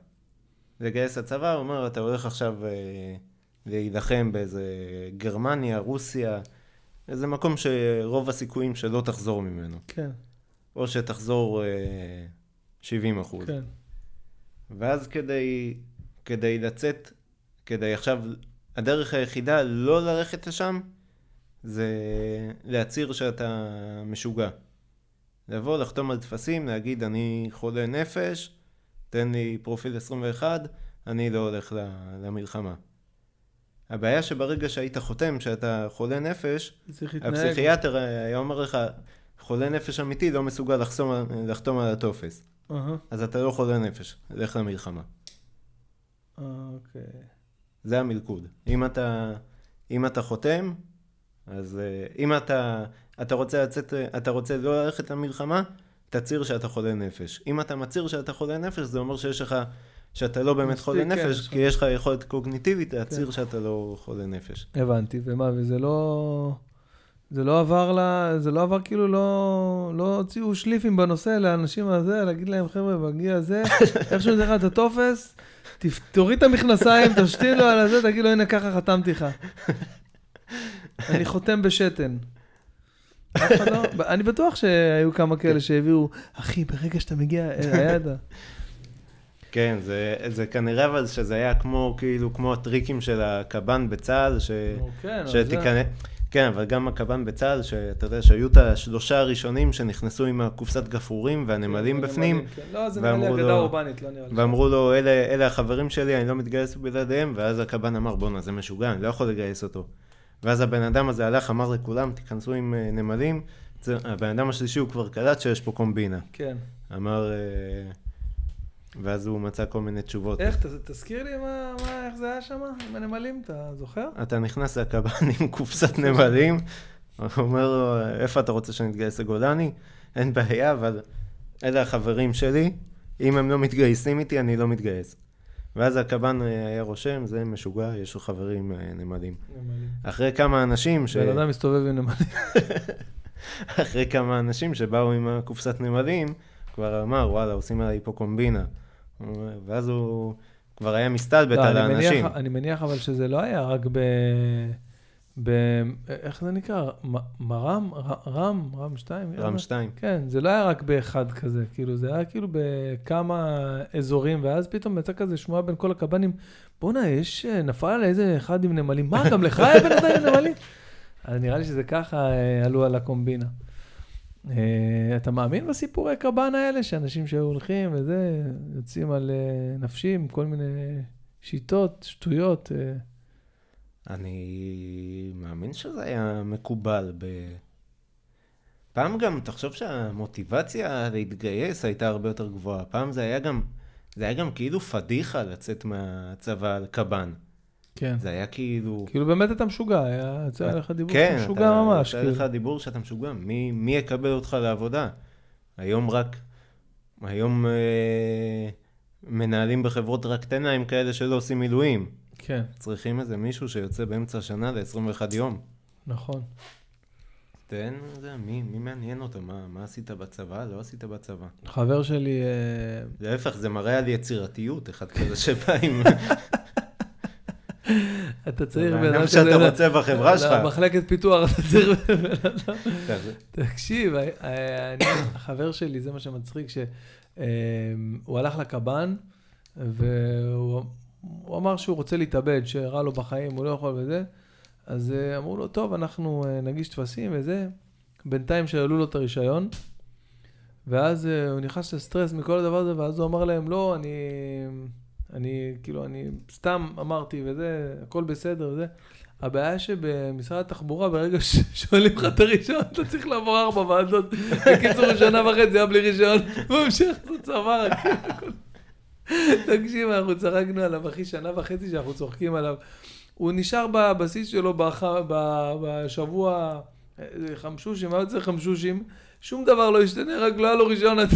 לגייס לצבא, הוא אומר, אתה הולך עכשיו אה, להילחם באיזה גרמניה, רוסיה, איזה מקום שרוב הסיכויים שלא תחזור ממנו. כן. או שתחזור 70 אה, אחוז. כן. ואז כדי, כדי לצאת, כדי עכשיו, הדרך היחידה לא ללכת לשם, זה להצהיר שאתה משוגע. לבוא, לחתום על טפסים, להגיד אני חולה נפש, תן לי פרופיל 21, אני לא הולך למלחמה. הבעיה שברגע שהיית חותם שאתה חולה נפש, הפסיכיאטר היה אומר לך, חולה נפש אמיתי לא מסוגל לחתום, לחתום על הטופס. Uh-huh. אז אתה לא חולה נפש, לך למלחמה. אוקיי. Okay. זה המלכוד. אם אתה, אם אתה חותם, אז אה, אם אתה, אתה רוצה לצאת, אתה רוצה לא ללכת למלחמה, תצהיר שאתה חולה נפש. אם אתה מצהיר שאתה חולה נפש, זה אומר שיש לך, שאתה לא באמת חולה כן, נפש, כי יש לך יכולת קוגניטיבית להצהיר כן. שאתה לא חולה נפש. הבנתי, ומה, וזה לא... זה לא עבר ל... זה לא עבר כאילו, לא, לא הוציאו שליפים בנושא לאנשים הזה, להגיד להם, חבר'ה, בגיל הזה, [LAUGHS] איך שהוא נראה את הטופס, תוריד את המכנסיים, תשתין לו על הזה, תגיד לו, הנה, ככה חתמתי לך. [LAUGHS] אני חותם בשתן. לא, אני בטוח שהיו כמה כאלה שהביאו, אחי, ברגע שאתה מגיע, [LAUGHS] הידה. כן, זה, זה כנראה אבל שזה היה כמו, כאילו, כמו הטריקים של הקב"ן בצה"ל, ש... כן, שתיכנס... כן, אבל גם הקב"ן בצה"ל, שאתה יודע שהיו את השלושה הראשונים שנכנסו עם הקופסת גפרורים והנמלים כן, בפנים. כן. לא, זה נראה לי אגדה אורבנית, לא נראה לי. ואמרו לו, אלה, אלה החברים שלי, אני לא מתגייס בלעדיהם, ואז הקב"ן אמר, בואנה, זה משוגע, אני לא יכול לגייס אותו. ואז הבן אדם הזה הלך, אמר לכולם, תיכנסו עם uh, נמלים. הבן אדם השלישי הוא כבר קלט שיש פה קומבינה. כן. אמר... Uh, ואז הוא מצא כל מיני תשובות. איך, ת, תזכיר לי מה, מה, איך זה היה שם עם הנמלים, אתה זוכר? אתה נכנס לקב"ן עם קופסת נמלים, אומר לו, איפה אתה רוצה שאני אתגייס לגולני? אין בעיה, אבל אלה החברים שלי, אם הם לא מתגייסים איתי, אני לא מתגייס. ואז הקב"ן היה רושם, זה משוגע, יש לו חברים אה, נמלים. נמלים. אחרי כמה אנשים ש... בן אדם מסתובב עם נמלים. [LAUGHS] אחרי כמה אנשים שבאו עם הקופסת נמלים, כבר אמר, וואלה, עושים עליי פה קומבינה. ואז הוא כבר היה מסתלבט לא, על האנשים. מניח, אני מניח אבל שזה לא היה רק ב... ב... איך זה נקרא? מרם? רם? רם 2? רם 2. כן, זה לא היה רק באחד כזה, כאילו, זה היה כאילו בכמה אזורים, ואז פתאום יצא כזה שמועה בין כל הקב"נים, בואנה, יש, נפל על איזה אחד עם נמלים, מה, גם לך היה בן אדם עם נמלים? [LAUGHS] אז נראה לי שזה ככה עלו על הקומבינה. אתה מאמין בסיפורי קב"ן האלה, שאנשים שהיו הולכים וזה, יוצאים על נפשים, כל מיני שיטות, שטויות? אני מאמין שזה היה מקובל ב... פעם גם, תחשוב שהמוטיבציה להתגייס הייתה הרבה יותר גבוהה. פעם זה היה גם, זה היה גם כאילו פדיחה לצאת מהצבא על קב"ן. כן. זה היה כאילו... כאילו באמת אתה משוגע, היה יצא לך דיבור כן, שאתה משוגע אתה, ממש. כן, יצא כאילו. לך דיבור שאתה משוגע. מי, מי יקבל אותך לעבודה? היום רק, היום אה, מנהלים בחברות רק להם כאלה שלא עושים מילואים. כן. צריכים איזה מישהו שיוצא באמצע השנה ל-21 יום. נכון. תן, זה, מי, מי מעניין אותו? מה, מה עשית בצבא? לא עשית בצבא. חבר שלי... אה, להפך, זה מראה על יצירתיות, אחד כזה שבא עם... [LAUGHS] אתה צריך בן אדם שאתה רוצה בחברה שלך. מחלקת פיתוח, אתה צריך בן אדם. תקשיב, החבר שלי, זה מה שמצחיק, שהוא אה, הלך לקב"ן, והוא הוא אמר שהוא רוצה להתאבד, שרע לו בחיים, הוא לא יכול וזה. אז uh, אמרו לו, טוב, אנחנו uh, נגיש טפסים וזה. בינתיים שהעלו לו את הרישיון. ואז uh, הוא נכנס לסטרס מכל הדבר הזה, ואז הוא אמר להם, לא, אני, אני, כאילו, אני סתם אמרתי וזה, הכל בסדר וזה. הבעיה שבמשרד התחבורה, ברגע ששואלים לך את הרישיון, אתה צריך לעבור ארבע ועדות. בקיצור, שנה וחצי היה בלי רישיון, [LAUGHS] הוא המשיך לעשות צבא. תקשיב, אנחנו צחקנו עליו, אחי, שנה וחצי שאנחנו צוחקים עליו. הוא נשאר בבסיס שלו בח... בשבוע חמשושים, מה יוצא חמשושים? שום דבר לא השתנה, רק לא היה לו רישיון. [LAUGHS]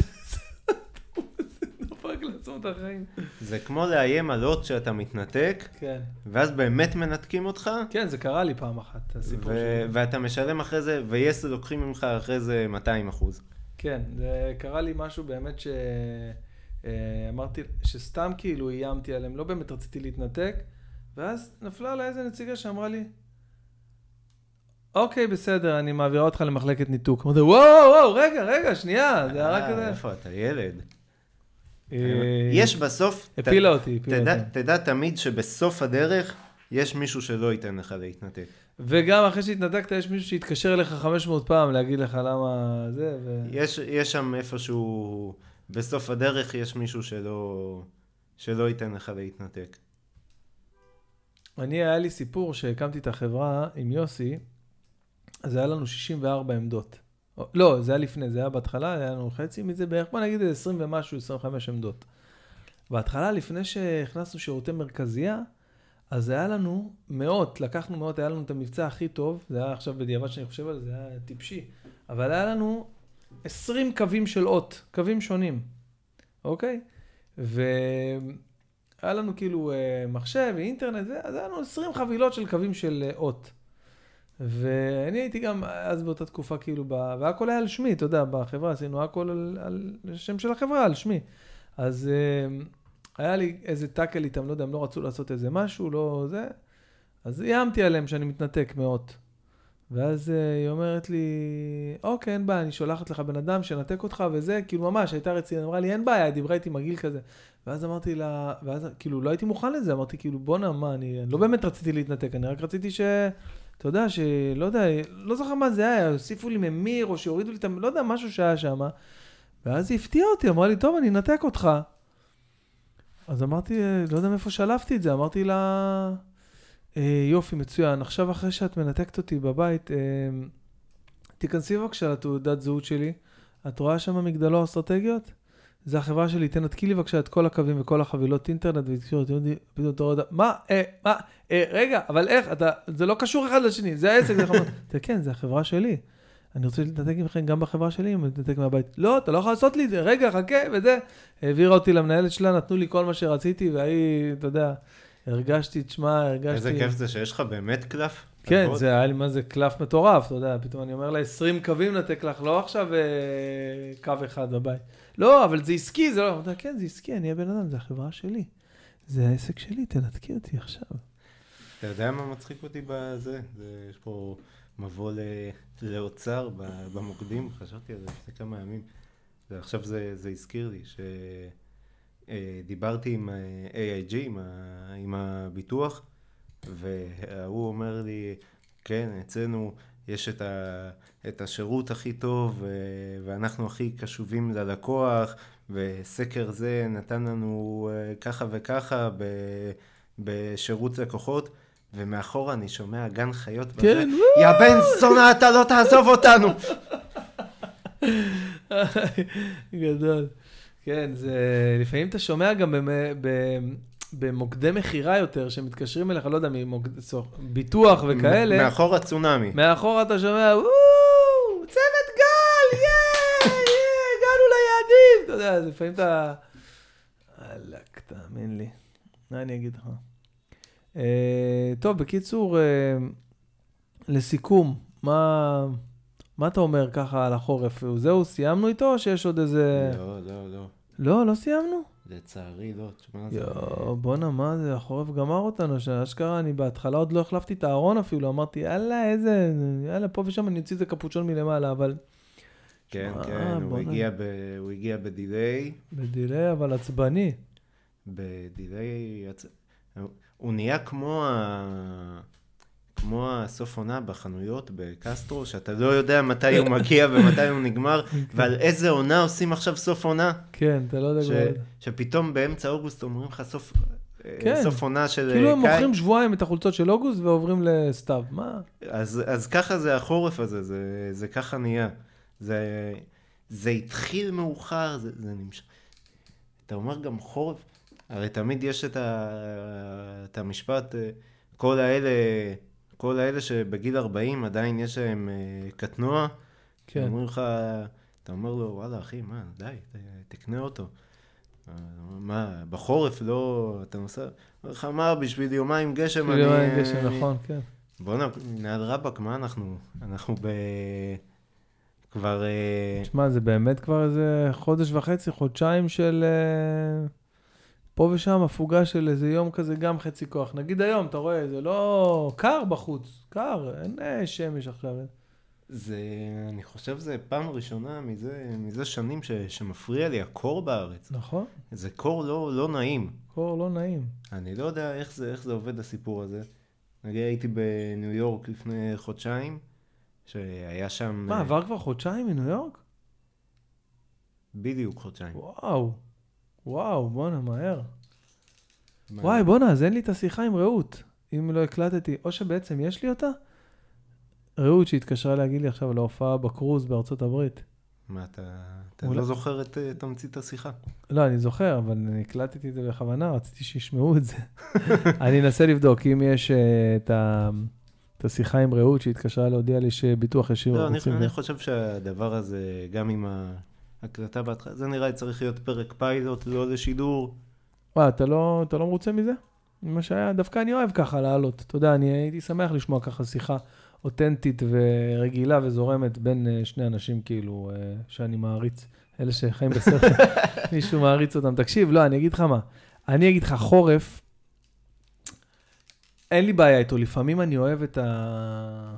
דפק לעצמו את החיים. זה כמו לאיים על אות שאתה מתנתק, כן. ואז באמת מנתקים אותך. כן, זה קרה לי פעם אחת, הסיפור שלי. ואתה משלם אחרי זה, ויס לוקחים ממך אחרי זה 200 אחוז. כן, זה קרה לי משהו באמת ש... אה, אמרתי, שסתם כאילו איימתי עליהם, לא באמת רציתי להתנתק, ואז נפלה עליי איזה נציגה שאמרה לי, אוקיי, בסדר, אני מעבירה אותך למחלקת ניתוק. אמרתי, וואו, וואו, רגע, רגע, שנייה, זה היה רק כזה. איפה אתה, ילד? אה, יש בסוף... הפילה אותי, הפילה אותי. תדע תמיד שבסוף הדרך יש מישהו שלא ייתן לך להתנתק. וגם אחרי שהתנתקת, יש מישהו שיתקשר אליך 500 פעם להגיד לך למה זה, ו... יש שם איפשהו... בסוף הדרך יש מישהו שלא, שלא ייתן לך להתנתק. אני, היה לי סיפור שהקמתי את החברה עם יוסי, אז היה לנו 64 עמדות. לא, זה היה לפני, זה היה בהתחלה, היה לנו חצי מזה בערך, בוא נגיד 20 ומשהו, 25 עמדות. בהתחלה, לפני שהכנסנו שירותי מרכזייה, אז היה לנו מאות, לקחנו מאות, היה לנו את המבצע הכי טוב, זה היה עכשיו בדיעבד שאני חושב על זה, זה היה טיפשי, אבל היה לנו 20 קווים של אות, קווים שונים, אוקיי? והיה לנו כאילו אה, מחשב ואינטרנט, אז היה לנו 20 חבילות של קווים של אה, אות. ואני הייתי גם אז באותה תקופה כאילו, ב... והכל היה על שמי, אתה יודע, בחברה עשינו הכל על, על שם של החברה, על שמי. אז אה, היה לי איזה טאקל איתם, לא יודע, הם לא רצו לעשות איזה משהו, לא זה. אז איימתי עליהם שאני מתנתק מאות. ואז אה, היא אומרת לי, אוקיי, אין בעיה, אני שולחת לך בן אדם שנתק אותך וזה, כאילו ממש, הייתה רצינית, אמרה לי, אין בעיה, דיברה איתי מגעיל כזה. ואז אמרתי לה, ואז כאילו לא הייתי מוכן לזה, אמרתי כאילו, בואנה, מה, אני לא באמת רציתי להתנתק, אני רק רציתי ש... אתה יודע, שלא יודע, לא זוכר מה זה היה, הוסיפו לי ממיר, או שהורידו לי את ה... לא יודע, משהו שהיה שם. ואז היא הפתיעה אותי, אמרה לי, טוב, אני אנתק אותך. אז אמרתי, לא יודע מאיפה שלפתי את זה, אמרתי לה... אה, יופי, מצוין. עכשיו, אחרי שאת מנתקת אותי בבית, אה, תיכנסי בבקשה לתעודת זהות שלי. את רואה שם מגדלור אסטרטגיות? זה החברה שלי, תנתקי לי בבקשה את כל הקווים וכל החבילות אינטרנט ותקשורת, פתאום אתה רואה, מה, אה, מה, אה, רגע, אבל איך, אתה, זה לא קשור אחד לשני, זה העסק, זה חמור. [LAUGHS] כן, זה החברה שלי. אני רוצה להתנתק ממכם גם בחברה שלי, אם להתנתק מהבית. לא, אתה לא יכול לעשות לי את זה, רגע, חכה, וזה. העבירה אותי למנהלת שלה, נתנו לי כל מה שרציתי, והיא, אתה יודע, הרגשתי, תשמע, הרגשתי... איזה כיף זה שיש לך באמת קלף. כן, זה היה לי מה זה קלף מטורף, אתה יודע, פתאום אני אומר לה 20 קווים נתק לך, לא עכשיו אה, קו אחד בבית. לא, אבל זה עסקי, זה לא... אמרתי, כן, זה עסקי, אני הבן אדם, זה החברה שלי. זה העסק שלי, תנתקי אותי עכשיו. אתה יודע מה מצחיק אותי בזה? יש פה מבוא לאוצר במוקדים, חשבתי על זה לפני כמה ימים, ועכשיו זה, זה הזכיר לי שדיברתי עם AIG, עם, עם הביטוח, והוא אומר לי, כן, אצלנו יש את, ה, את השירות הכי טוב, ואנחנו הכי קשובים ללקוח, וסקר זה נתן לנו ככה וככה בשירות לקוחות. ומאחורה אני שומע גן חיות כן, יא בן זונה, אתה לא תעזוב אותנו. [LAUGHS] גדול. כן, זה... לפעמים אתה שומע גם במ... במוקדי מכירה יותר, שמתקשרים אליך, לא יודע, ממוקד... ביטוח וכאלה. מאחורה צונאמי. מאחורה אתה שומע, וואו, צוות גל, יא, יא, הגענו ליעדים. אתה יודע, לפעמים אתה... וואלכ, תאמין לי. מה אני אגיד לך? אה, טוב, בקיצור, אה, לסיכום, מה, מה אתה אומר ככה על החורף? זהו, סיימנו איתו, או שיש עוד איזה... לא, לא, לא. לא, לא סיימנו? לצערי לא, תשמע, זה... יואו, בואנה, מה זה, החורף גמר אותנו, שאשכרה, אני בהתחלה עוד לא החלפתי את הארון אפילו, אמרתי, יאללה, איזה, יאללה, פה ושם אני אוציא איזה קפוצ'ון מלמעלה, אבל... כן, כן, הוא הגיע, ב, הוא הגיע בדיליי. בדיליי, אבל עצבני. בדיליי, הוא נהיה כמו, ה... כמו הסוף עונה בחנויות בקסטרו, שאתה לא יודע מתי הוא מגיע ומתי הוא נגמר. ועל איזה עונה עושים עכשיו סוף עונה. כן, אתה לא יודע. ש... שפתאום באמצע אוגוסט אומרים לך סוף... אה, כן. סוף עונה של... כאילו הם מוכרים שבועיים את החולצות של אוגוסט ועוברים לסתיו, מה? אז, אז ככה זה החורף הזה, זה, זה ככה נהיה. זה, זה התחיל מאוחר, זה, זה נמשך. אתה אומר גם חורף, הרי תמיד יש את, ה, את המשפט, אה, כל האלה, כל האלה שבגיל 40 עדיין יש להם אה, קטנוע, כן. אומרים לך, אתה אומר לו, וואלה אחי, מה, די, תקנה אותו. מה, בחורף לא, אתה נוסע, אומר לך, מה, בשביל יומיים גשם אני... יומיים גשם, נכון, כן. בואנה, נעל רבאק, מה אנחנו? אנחנו ב... כבר... אה, תשמע, זה באמת כבר איזה חודש וחצי, חודשיים של... פה ושם הפוגה של איזה יום כזה, גם חצי כוח. נגיד היום, אתה רואה, זה לא קר בחוץ, קר, אין אה, שמש עכשיו. זה, אני חושב זה פעם ראשונה מזה, מזה שנים ש, שמפריע לי הקור בארץ. נכון. זה קור לא, לא נעים. קור לא נעים. אני לא יודע איך זה, איך זה עובד הסיפור הזה. נגיד הייתי בניו יורק לפני חודשיים, שהיה שם... מה, עבר כבר חודשיים מניו יורק? בדיוק חודשיים. וואו. וואו, בואנה, מהר. וואי, בואנה, אז אין לי את השיחה עם רעות, אם לא הקלטתי. או שבעצם יש לי אותה? רעות שהתקשרה להגיד לי עכשיו להופעה בקרוז בארצות הברית. מה, אתה, אתה לא זוכר את uh, תמצית השיחה? לא, אני זוכר, אבל אני הקלטתי את זה בכוונה, רציתי שישמעו את זה. [LAUGHS] אני אנסה לבדוק אם יש uh, את, ה, את השיחה עם רעות שהתקשרה להודיע לי שביטוח ישיר. לא, אני, אני חושב שהדבר הזה, גם עם ה... הקלטה בהתחלה, זה נראה לי צריך להיות פרק פיילוט, לא לשידור. וואי, אתה לא, אתה לא מרוצה מזה? ממה שהיה, דווקא אני אוהב ככה לעלות. אתה יודע, אני הייתי שמח לשמוע ככה שיחה אותנטית ורגילה וזורמת בין uh, שני אנשים, כאילו, uh, שאני מעריץ. אלה שחיים בסרט, [LAUGHS] מישהו מעריץ אותם. תקשיב, לא, אני אגיד לך מה. אני אגיד לך, חורף, אין לי בעיה איתו. לפעמים אני אוהב את ה...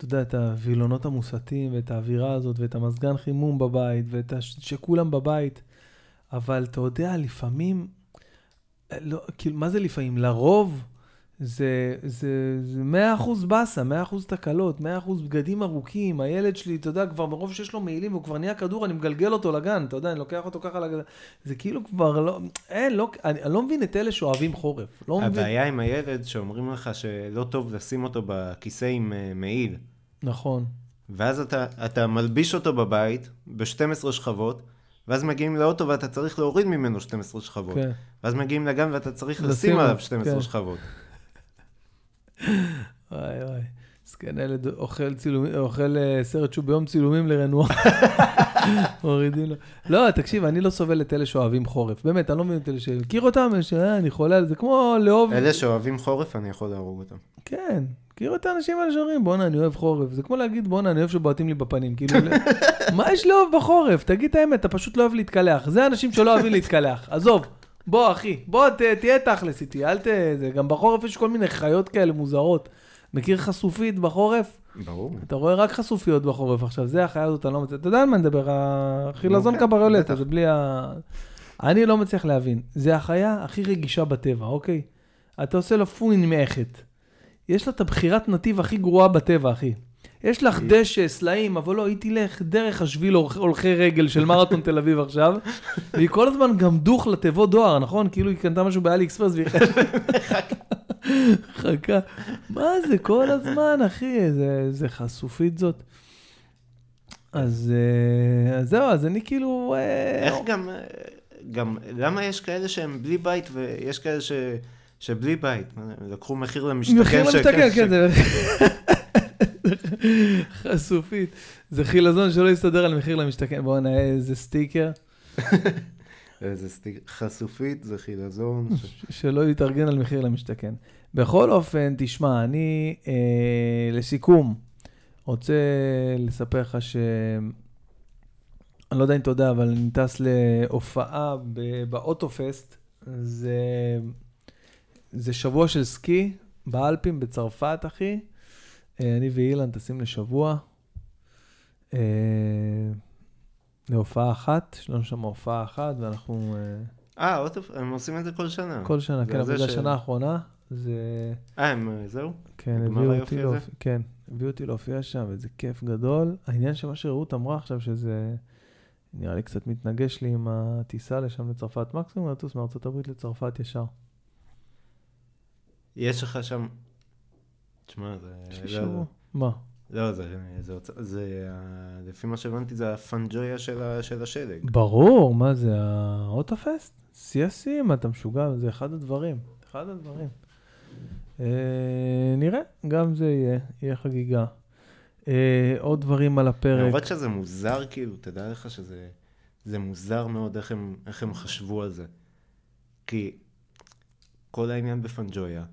אתה יודע, את הווילונות המוסתים, ואת האווירה הזאת, ואת המזגן חימום בבית, ואת הש... שכולם בבית. אבל אתה יודע, לפעמים, לא, כאילו, מה זה לפעמים? לרוב זה, זה, זה 100% באסה, 100% תקלות, 100% בגדים ארוכים. הילד שלי, אתה יודע, כבר מרוב שיש לו מעילים, הוא כבר נהיה כדור, אני מגלגל אותו לגן, אתה יודע, אני לוקח אותו ככה לגן. זה כאילו כבר לא, אין, לא, אני, אני לא מבין את אלה שאוהבים חורף. לא הבעיה מבין. עם הילד שאומרים לך שלא טוב לשים אותו בכיסא עם uh, מעיל. נכון. ואז אתה, אתה מלביש אותו בבית ב-12 שכבות, ואז מגיעים לאוטו ואתה צריך להוריד ממנו 12 שכבות. כן. ואז מגיעים לגן ואתה צריך לשים עליו 12 כן. שכבות. [LAUGHS] וואי וואי. מסכן הילד אוכל, צילומ... אוכל אה, סרט שהוא ביום צילומים לרנואר. [LAUGHS] מורידים לו. לא, תקשיב, אני לא סובל את אלה שאוהבים חורף. באמת, אני לא מבין את אלה שמכיר אותם, שאני חולה על זה, כמו לאהוב... אלה שאוהבים חורף, אני יכול להרוג אותם. כן, מכיר את האנשים האלה שאומרים, בואנה, אני אוהב חורף. זה כמו להגיד, בואנה, אני אוהב שבועטים לי בפנים. כאילו, [LAUGHS] מה יש לאהוב בחורף? תגיד את האמת, אתה פשוט לא אוהב להתקלח. זה אנשים שלא אוהבים להתקלח. עזוב, בוא, אחי, בוא, ת, תהיה תכלס איתי, אל ת... זה, גם בחורף יש כל מיני חיות כאלה מוזרות. מכיר חשופית בחורף? ברור. אתה רואה רק חשופיות בחורף עכשיו, זה החיה הזאת, אני לא מצליח, אתה יודע על מה אני מדבר, החילזון קבריולטה, בטח. זה בלי ה... אני לא מצליח להבין, זה החיה הכי רגישה בטבע, אוקיי? אתה עושה לו פוין מאכת. יש לה את הבחירת נתיב הכי גרועה בטבע, אחי. יש לך דשא, סלעים, אבל לא, היא תלך דרך השביל הולכ- הולכי רגל של מרתון תל אביב עכשיו, [LAUGHS] והיא כל הזמן גם דוך לתיבות דואר, נכון? כאילו היא קנתה משהו באלי אקספרס והיא [LAUGHS] חכה. מה זה כל הזמן, אחי? זה, זה חשופית זאת. אז, אה, אז זהו, אז אני כאילו... אה, איך גם, אה, גם, למה יש כאלה שהם בלי בית ויש כאלה ש, שבלי בית? לקחו מחיר למשתכן. מחיר למשתכן, כן, זה... חשופית. זה חילזון שלא יסתדר על מחיר למשתכן. בואו נראה איזה סטיקר, [LAUGHS] איזה סטיק, חשופית זה חילזון. שלא יתארגן על מחיר למשתכן. בכל אופן, תשמע, אני, אה, לסיכום, רוצה לספר לך ש... אני לא יודע אם אתה יודע, אבל אני טס להופעה באוטופסט. זה, זה שבוע של סקי באלפים בצרפת, אחי. אה, אני ואילן טסים לשבוע. אה, להופעה אחת, יש לנו שם הופעה אחת, ואנחנו אה, אה, אוטו- הם עושים את זה כל שנה. כל שנה, כן, אבל זה השנה האחרונה, זה... אה, הם, זהו? כן, הביאו אותי? להופיע, כן, הביאו אותי להופיע שם, וזה כיף גדול. העניין שמה שרעות אמרה עכשיו, שזה נראה לי קצת מתנגש לי עם הטיסה לשם לצרפת. מקסימום לטוס מארצות הברית לצרפת ישר. יש לך שם... תשמע, זה... יש לי שבוע. מה? לא, זה, זה, זה, זה, ה- לפי מה שהבנתי, זה הפנג'ויה של, ה, של השלג. ברור, מה זה, האוטופסט? שיא השיאים, אתה משוגע, זה אחד הדברים. אחד הדברים. אה, נראה, גם זה יהיה, יהיה חגיגה. אה, עוד דברים על הפרק. למרות שזה מוזר, כאילו, תדע לך שזה זה מוזר מאוד איך הם, איך הם חשבו על זה. כי כל העניין בפנג'ויה,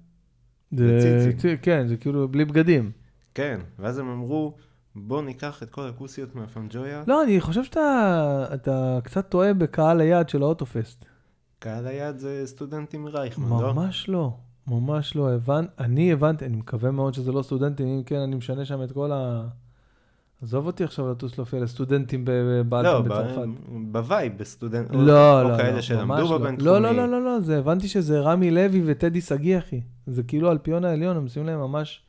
זה, כן, זה כאילו בלי בגדים. כן, ואז הם אמרו, בוא ניקח את כל הכוסיות מהפנג'ויה, לא, אני חושב שאתה אתה קצת טועה בקהל היעד של האוטופסט. קהל היעד זה סטודנטים מרייכמן, לא? ממש לא, ממש לא. הבנ... אני הבנתי, אני מקווה מאוד שזה לא סטודנטים, אם כן, אני משנה שם את כל ה... עזוב אותי עכשיו לטוס להופיע לסטודנטים לא, באלפים בצרפת. בווייב, בסטודנט, או- לא, או לא, כאלה לא, שלמדו לא. בבינתחומי. לא, לא, לא, לא, לא, זה, הבנתי שזה רמי לוי וטדי שגיא, אחי. זה כאילו האלפיון העליון, הם עושים להם ממש...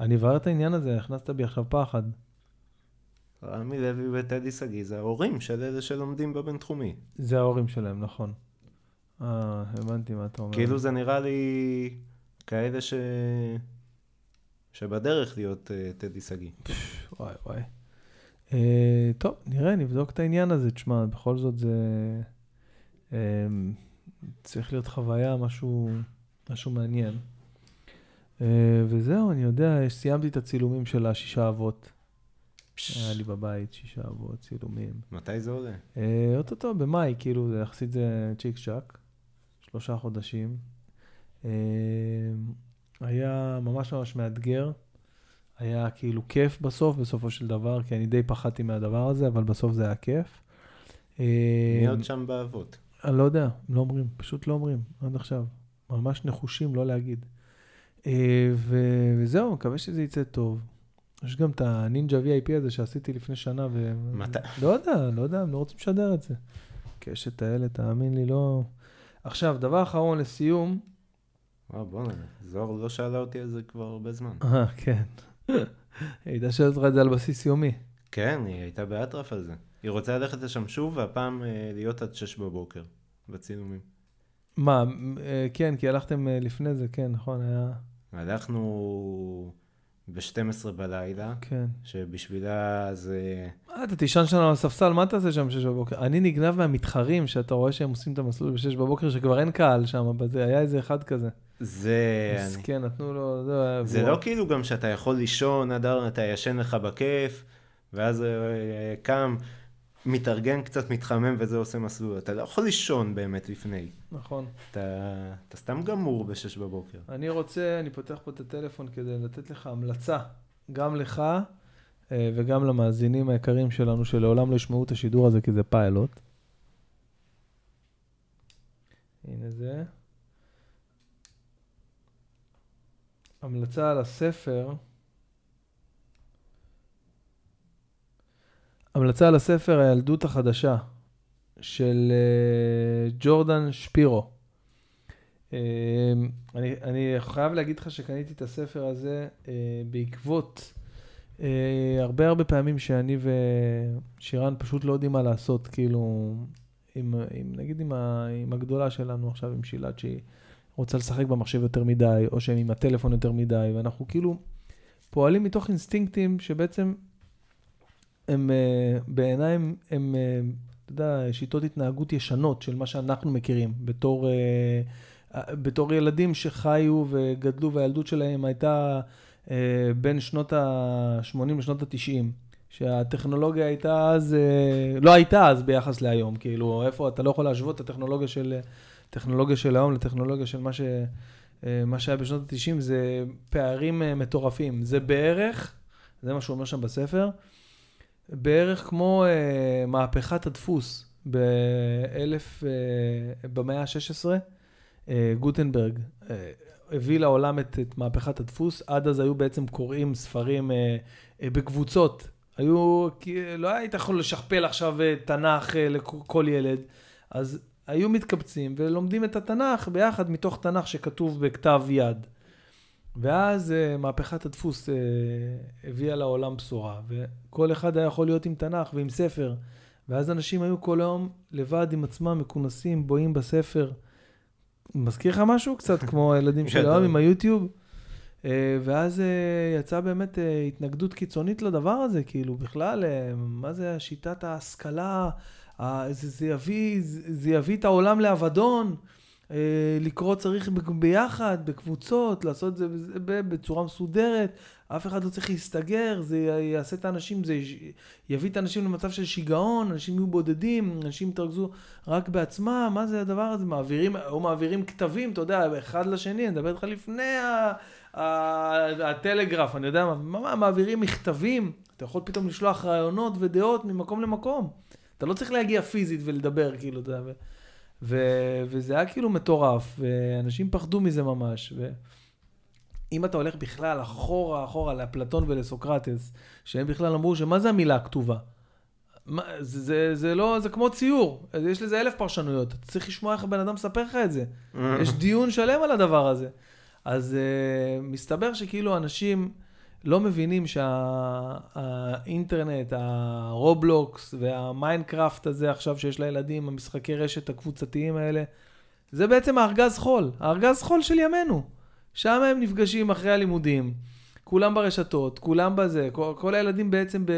אני אברר את העניין הזה, הכנסת בי עכשיו פחד. רמי לוי וטדי שגיא זה ההורים של אלה שלומדים בבינתחומי. זה ההורים שלהם, נכון. אה, הבנתי מה אתה אומר. כאילו זה נראה לי כאלה ש... שבדרך להיות uh, טדי שגיא. וואי וואי. אה, טוב, נראה, נבדוק את העניין הזה. תשמע, בכל זאת זה... אה, צריך להיות חוויה, משהו, משהו מעניין. אה, וזהו, אני יודע, סיימתי את הצילומים של השישה אבות. היה לי בבית שישה אבות, צילומים. מתי זה עולה? אה, אוטוטו, במאי, כאילו, זה יחסית זה צ'יק צ'אק, שלושה חודשים. אה, היה ממש ממש מאתגר. היה כאילו כיף בסוף, בסופו של דבר, כי אני די פחדתי מהדבר הזה, אבל בסוף זה היה כיף. אה, מי עוד שם באבות? אני לא יודע, לא אומרים, פשוט לא אומרים, עד עכשיו. ממש נחושים לא להגיד. אה, ו- וזהו, מקווה שזה יצא טוב. יש גם את הנינג'ה VIP הזה שעשיתי לפני שנה, ו... מתי? לא יודע, לא יודע, הם לא רוצים לשדר את זה. קשת האלה, תאמין לי, לא... עכשיו, דבר אחרון לסיום. וואו, בוא'נה, זוהר לא שאלה אותי על זה כבר הרבה זמן. אה, כן. [LAUGHS] היא הייתה שואלת אותך את זה על בסיס יומי. כן, היא הייתה באטרף על זה. היא רוצה ללכת לשם שוב, והפעם אה, להיות עד שש בבוקר, בצילומים. מה, אה, כן, כי הלכתם אה, לפני זה, כן, נכון, היה... הלכנו ב-12 בלילה, כן. שבשבילה זה... אה, אתה תישן שם על הספסל, מה אתה עושה שם בשש בבוקר? אני נגנב מהמתחרים, שאתה רואה שהם עושים את המסלול בשש בבוקר, שכבר אין קהל שם, היה איזה אחד כזה. זה... אני- מסכן, נתנו לו... זה, זה לא כאילו גם שאתה יכול לישון, אדר, אתה ישן לך בכיף, ואז אה, קם, מתארגן קצת, מתחמם וזה עושה מסלול. אתה לא יכול לישון באמת לפני. נכון. אתה, אתה סתם גמור בשש בבוקר. אני רוצה, אני פותח פה את הטלפון כדי לתת לך המלצה, גם לך אה, וגם למאזינים היקרים שלנו, שלעולם לא ישמעו את השידור הזה, כי זה פיילוט. הנה זה. המלצה על הספר. המלצה על הספר הילדות החדשה של uh, ג'ורדן שפירו. Uh, אני, אני חייב להגיד לך שקניתי את הספר הזה uh, בעקבות uh, הרבה הרבה פעמים שאני ושירן פשוט לא יודעים מה לעשות, כאילו, עם, עם, נגיד עם, ה, עם הגדולה שלנו עכשיו, עם שילת, שהיא רוצה לשחק במחשב יותר מדי, או שהם עם הטלפון יותר מדי, ואנחנו כאילו פועלים מתוך אינסטינקטים שבעצם הם uh, בעיניי הם, הם uh, אתה יודע, שיטות התנהגות ישנות של מה שאנחנו מכירים בתור, uh, בתור ילדים שחיו וגדלו והילדות שלהם הייתה בין שנות ה-80 לשנות ה-90. שהטכנולוגיה הייתה אז, לא הייתה אז ביחס להיום, כאילו, איפה, אתה לא יכול להשוות את הטכנולוגיה של, טכנולוגיה של היום לטכנולוגיה של מה, ש, מה שהיה בשנות ה-90, זה פערים מטורפים. זה בערך, זה מה שהוא אומר שם בספר, בערך כמו uh, מהפכת הדפוס באלף, uh, במאה ה-16, uh, גוטנברג uh, הביא לעולם את, את מהפכת הדפוס. עד אז היו בעצם קוראים ספרים uh, uh, בקבוצות. היו, לא היית יכול לשכפל עכשיו תנ"ך uh, לכל ילד. אז היו מתקבצים ולומדים את התנ"ך ביחד מתוך תנ"ך שכתוב בכתב יד. ואז uh, מהפכת הדפוס uh, הביאה לעולם בשורה, וכל אחד היה יכול להיות עם תנ"ך ועם ספר, ואז אנשים היו כל היום לבד עם עצמם, מכונסים, בואים בספר. מזכיר לך משהו? קצת [LAUGHS] כמו הילדים של היום עם היוטיוב? Uh, ואז uh, יצאה באמת uh, התנגדות קיצונית לדבר הזה, כאילו בכלל, uh, מה זה שיטת ההשכלה, זה, זה, יביא, זה, יביא את העולם לאבדון. אה, לקרוא צריך ביחד, בקבוצות, לעשות את זה בצורה מסודרת, אף אחד לא צריך להסתגר, זה יעשה את האנשים, זה יביא את האנשים למצב של שיגעון, אנשים יהיו בודדים, אנשים יתרכזו רק בעצמם, מה זה הדבר הזה? מעבירים, או מעבירים כתבים, אתה יודע, אחד לשני, אני מדבר איתך לפני הטלגרף, אני יודע מה, מעבירים מכתבים, אתה יכול פתאום לשלוח רעיונות ודעות ממקום למקום. אתה לא צריך להגיע פיזית ולדבר, כאילו, אתה יודע. ו- וזה היה כאילו מטורף, ואנשים פחדו מזה ממש. ואם אתה הולך בכלל אחורה אחורה לאפלטון ולסוקרטס, שהם בכלל אמרו שמה זה המילה הכתובה? מה, זה, זה, זה לא, זה כמו ציור, יש לזה אלף פרשנויות, אתה צריך לשמוע איך הבן אדם מספר לך את זה. יש דיון שלם על הדבר הזה. אז uh, מסתבר שכאילו אנשים... לא מבינים שהאינטרנט, הרובלוקס והמיינקראפט הזה עכשיו שיש לילדים, המשחקי רשת הקבוצתיים האלה, זה בעצם הארגז חול, הארגז חול של ימינו. שם הם נפגשים אחרי הלימודים. כולם ברשתות, כולם בזה, כל, כל הילדים בעצם, ב...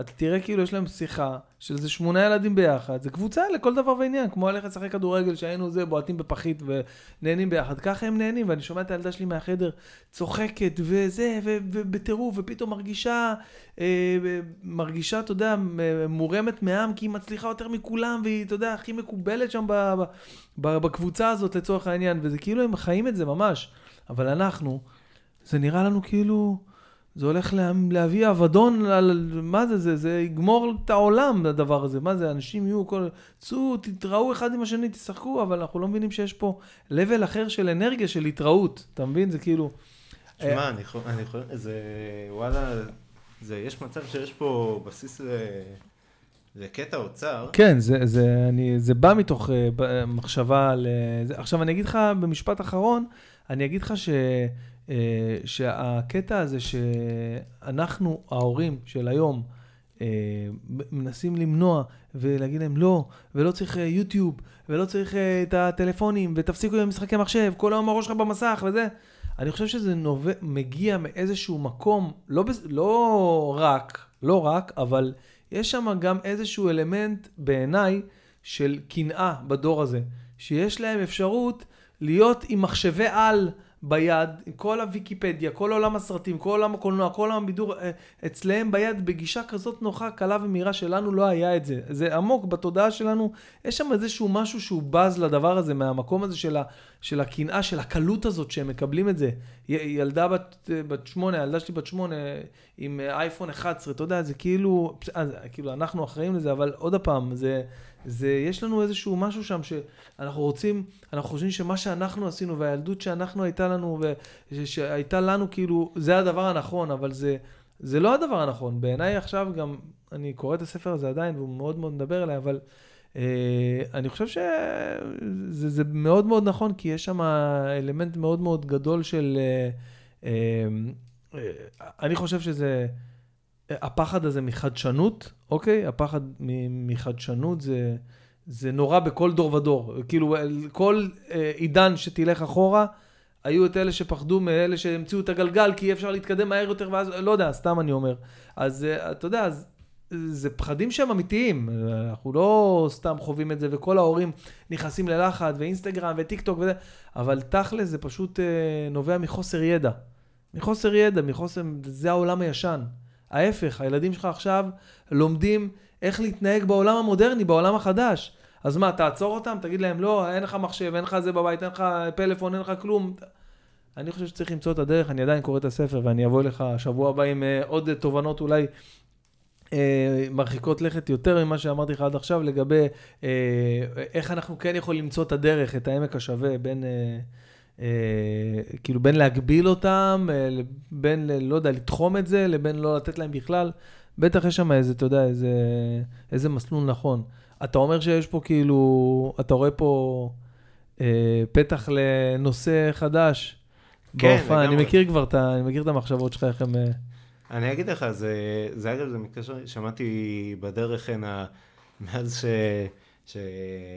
אתה תראה כאילו יש להם שיחה של איזה שמונה ילדים ביחד, זה קבוצה לכל דבר ועניין, כמו ללכת לשחק כדורגל שהיינו זה, בועטים בפחית ונהנים ביחד, ככה הם נהנים, ואני שומע את הילדה שלי מהחדר צוחקת וזה, ובטירוף, ופתאום מרגישה, אה, מרגישה, אתה יודע, מורמת מעם, כי היא מצליחה יותר מכולם, והיא, אתה יודע, הכי מקובלת שם ב, ב, ב, בקבוצה הזאת לצורך העניין, וזה כאילו הם חיים את זה ממש, אבל אנחנו, זה נראה לנו כאילו, זה הולך לה, להביא אבדון על, מה זה, זה, זה יגמור את העולם, הדבר הזה. מה זה, אנשים יהיו כל, צאו, תתראו אחד עם השני, תשחקו, אבל אנחנו לא מבינים שיש פה level אחר של אנרגיה, של התראות. אתה מבין? זה כאילו... תשמע, אה, אני יכול, אני יכול, זה, וואלה, זה, יש מצב שיש פה בסיס ל... זה קטע אוצר. כן, זה, זה, אני, זה בא מתוך uh, מחשבה על... Uh, עכשיו, אני אגיד לך במשפט אחרון, אני אגיד לך ש... אה, שהקטע הזה שאנחנו, ההורים של היום, אה, מנסים למנוע ולהגיד להם לא, ולא צריך אה, יוטיוב, ולא צריך את הטלפונים, ותפסיקו עם משחקי מחשב, כל היום הראש שלך במסך וזה. אני חושב שזה נובע, מגיע מאיזשהו מקום, לא, לא רק, לא רק, אבל יש שם גם איזשהו אלמנט בעיניי של קנאה בדור הזה, שיש להם אפשרות להיות עם מחשבי על. ביד, כל הוויקיפדיה, כל עולם הסרטים, כל עולם הקולנוע, כל עולם הבידור, אה, אצלם ביד בגישה כזאת נוחה, קלה ומהירה שלנו לא היה את זה. זה עמוק בתודעה שלנו, יש שם איזשהו משהו שהוא בז לדבר הזה, מהמקום הזה של של הקנאה, של הקלות הזאת שהם מקבלים את זה. ילדה בת, בת שמונה, ילדה שלי בת שמונה, עם אייפון 11, אתה יודע, זה כאילו, אז, כאילו, אנחנו אחראים לזה, אבל עוד פעם, זה, זה, יש לנו איזשהו משהו שם שאנחנו רוצים, אנחנו חושבים שמה שאנחנו עשינו, והילדות שאנחנו הייתה לנו, ושהייתה לנו, כאילו, זה הדבר הנכון, אבל זה, זה לא הדבר הנכון. בעיניי עכשיו גם, אני קורא את הספר הזה עדיין, והוא מאוד מאוד מדבר אליי, אבל... אה, אני חושב שזה מאוד מאוד נכון, כי יש שם אלמנט מאוד מאוד גדול של... אה, אה, אני חושב שזה... הפחד הזה מחדשנות, אוקיי? הפחד מחדשנות זה, זה נורא בכל דור ודור. כאילו, כל עידן שתלך אחורה, היו את אלה שפחדו מאלה שהמציאו את הגלגל, כי אי אפשר להתקדם מהר יותר, ואז, לא יודע, סתם אני אומר. אז אתה יודע, אז זה פחדים שהם אמיתיים, אנחנו לא סתם חווים את זה, וכל ההורים נכנסים ללחץ, ואינסטגרם, וטיק טוק וזה, אבל תכל'ס זה פשוט אה, נובע מחוסר ידע. מחוסר ידע, מחוסר, זה העולם הישן. ההפך, הילדים שלך עכשיו לומדים איך להתנהג בעולם המודרני, בעולם החדש. אז מה, תעצור אותם? תגיד להם, לא, אין לך מחשב, אין לך זה בבית, אין לך פלאפון, אין לך כלום. אני חושב שצריך למצוא את הדרך, אני עדיין קורא את הספר, ואני אבוא אליך שבוע הבא עם אה, עוד תובנות אולי אה, מרחיקות לכת יותר ממה שאמרתי לך עד עכשיו, לגבי אה, איך אנחנו כן יכולים למצוא את הדרך, את העמק השווה בין... אה, כאילו בין להגביל אותם, בין, לא יודע, לתחום את זה, לבין לא לתת להם בכלל. בטח יש שם איזה, אתה יודע, איזה, איזה מסלול נכון. אתה אומר שיש פה כאילו, אתה רואה פה אה, פתח לנושא חדש. כן, לגמרי. אני מכיר כבר את, אני מכיר את המחשבות שלך, איך הם... אני אגיד לך, זה, זה אגב, זה מקרה ששמעתי בדרך הנה, מאז ש,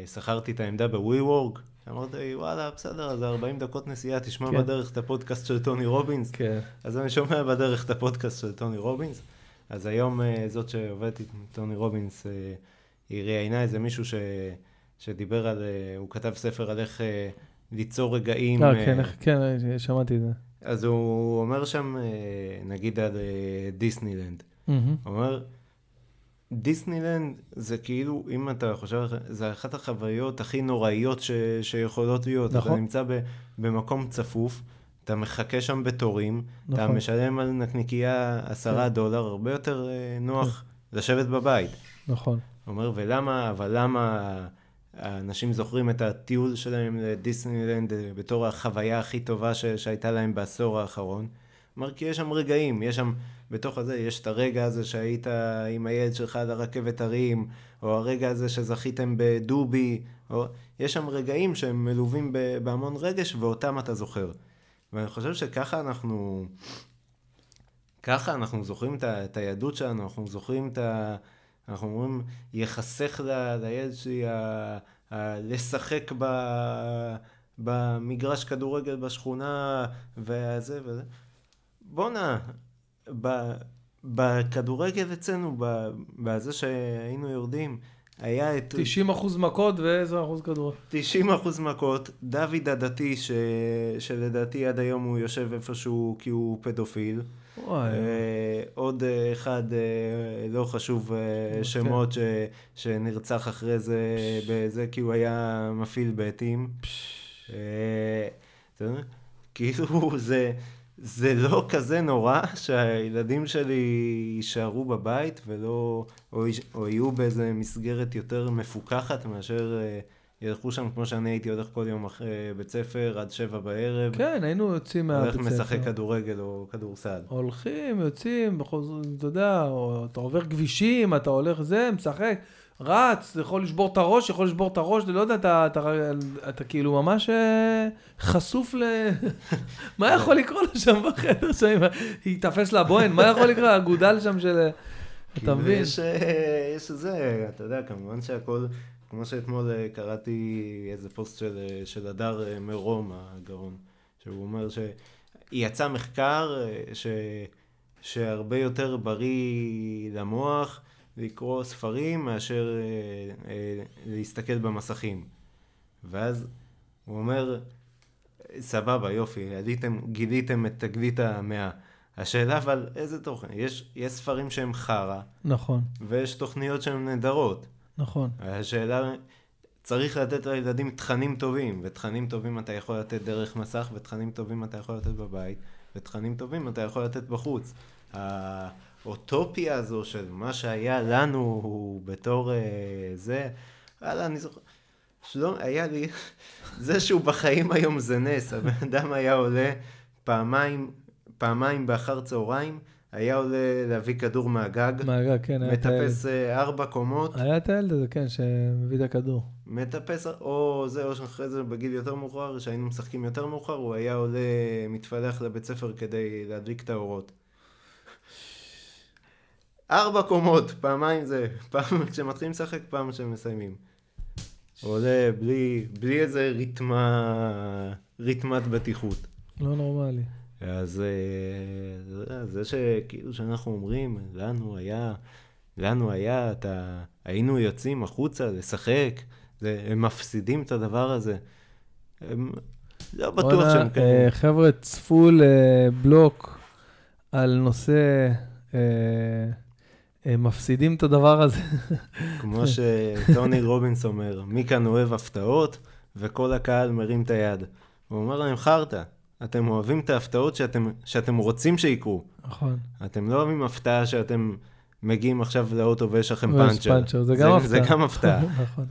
ששכרתי את העמדה וורק, אמרתי, וואלה, בסדר, אז 40 דקות נסיעה, תשמע כן. בדרך את הפודקאסט של טוני רובינס. כן. אז אני שומע בדרך את הפודקאסט של טוני רובינס. אז היום אה, זאת שעובדת עם טוני רובינס, אה, היא ראיינה איזה מישהו ש, שדיבר על, אה, הוא כתב ספר על איך ליצור רגעים. אה, כן, כן, שמעתי את זה. אז הוא אומר שם, נגיד על דיסנילנד, mm-hmm. הוא אומר, דיסנילנד זה כאילו, אם אתה חושב, זה אחת החוויות הכי נוראיות ש, שיכולות להיות. נכון. אתה נמצא ב, במקום צפוף, אתה מחכה שם בתורים, נכון. אתה משלם על נקניקייה עשרה כן. דולר, הרבה יותר אה, נוח כן. לשבת בבית. נכון. אומר, ולמה, אבל למה... האנשים זוכרים את הטיול שלהם לדיסנילנד אה, בתור החוויה הכי טובה ש- שהייתה להם בעשור האחרון. כלומר, כי יש שם רגעים, יש שם, בתוך הזה, יש את הרגע הזה שהיית עם הילד שלך על הרכבת הרים, או הרגע הזה שזכיתם בדובי, או... יש שם רגעים שהם מלווים בהמון רגש, ואותם אתה זוכר. ואני חושב שככה אנחנו, ככה אנחנו זוכרים את הילדות שלנו, אנחנו זוכרים את ה... אנחנו אומרים, יחסך לילד שלי ה, ה, לשחק ב, במגרש כדורגל בשכונה וזה וזה. בואנה, בכדורגל אצלנו, בזה שהיינו יורדים, היה את... 90 אחוז מכות ו-10 אחוז כדורגל. 90 אחוז מכות, דוד הדתי, ש... שלדעתי עד היום הוא יושב איפשהו כי הוא פדופיל. וואי. אה, עוד אה, אחד, אה, לא חשוב כן. שמות, ש, שנרצח אחרי זה בזה, כי הוא היה מפעיל בעטים. כאילו זה, זה לא כזה נורא שהילדים שלי יישארו בבית ולא, או, או יהיו באיזה מסגרת יותר מפוקחת מאשר... ילכו שם כמו שאני הייתי הולך כל יום אחרי בית ספר עד שבע בערב. כן, היינו יוצאים מהבית ספר. הולך משחק כדורגל או כדורסל. הולכים, יוצאים, אתה יודע, אתה עובר כבישים, אתה הולך זה, משחק, רץ, יכול לשבור את הראש, יכול לשבור את הראש, לא יודע, אתה, אתה, אתה, אתה כאילו ממש אה, חשוף ל... [LAUGHS] מה יכול לקרות לו שם בחדר שם? ייתפס לבוהן, מה יכול לקרות? אגודל שם של... אתה מבין? יש, אה, יש זה, אתה יודע, כמובן שהכל... כמו שאתמול אה, קראתי איזה פוסט של, אה, של הדר אה, מרום הגאון, שהוא אומר שיצא מחקר ש, שהרבה יותר בריא למוח לקרוא ספרים מאשר אה, אה, להסתכל במסכים. ואז הוא אומר, סבבה, יופי, עליתם, גיליתם את תגלית המאה. השאלה אבל איזה תוכן, יש, יש ספרים שהם חרא. נכון. ויש תוכניות שהן נהדרות. נכון. השאלה, צריך לתת לילדים תכנים טובים, ותכנים טובים אתה יכול לתת דרך מסך, ותכנים טובים אתה יכול לתת בבית, ותכנים טובים אתה יכול לתת בחוץ. האוטופיה הזו של מה שהיה לנו בתור אה, זה, וואלה, אני זוכר, שלום, היה לי, [LAUGHS] זה שהוא בחיים היום זה נס, הבן אדם היה עולה פעמיים, פעמיים באחר צהריים, היה עולה להביא כדור מהגג. מהגג, כן. מטפס אה, ארבע קומות. היה את הילד הזה, כן, שמביא את הכדור. מטפס, או זה, או שאחרי זה בגיל יותר מאוחר, שהיינו משחקים יותר מאוחר, הוא היה עולה, מתפלח לבית ספר כדי להדליק את האורות. ארבע קומות, פעמיים זה, פעם כשמתחילים לשחק, פעם כשמסיימים. עולה בלי, בלי איזה ריתמה, ריתמת בטיחות. לא נורמלי. אז אה, זה שכאילו שאנחנו אומרים, לנו היה, לנו היה, אתה, היינו יוצאים החוצה לשחק, זה, הם מפסידים את הדבר הזה. הם לא בטוח שהם כאלה. אה, חבר'ה, צפו לבלוק על נושא, אה, הם מפסידים את הדבר הזה. כמו שטוני רובינס אומר, מי כאן אוהב הפתעות, וכל הקהל מרים את היד. הוא אומר להם, חרטא. אתם אוהבים את ההפתעות שאתם, שאתם רוצים שיקרו. נכון. אתם לא אוהבים הפתעה שאתם מגיעים עכשיו לאוטו ויש לכם פאנצ'ר. פאנצ'ר, זה גם הפתעה. זה גם הפתעה. נכון.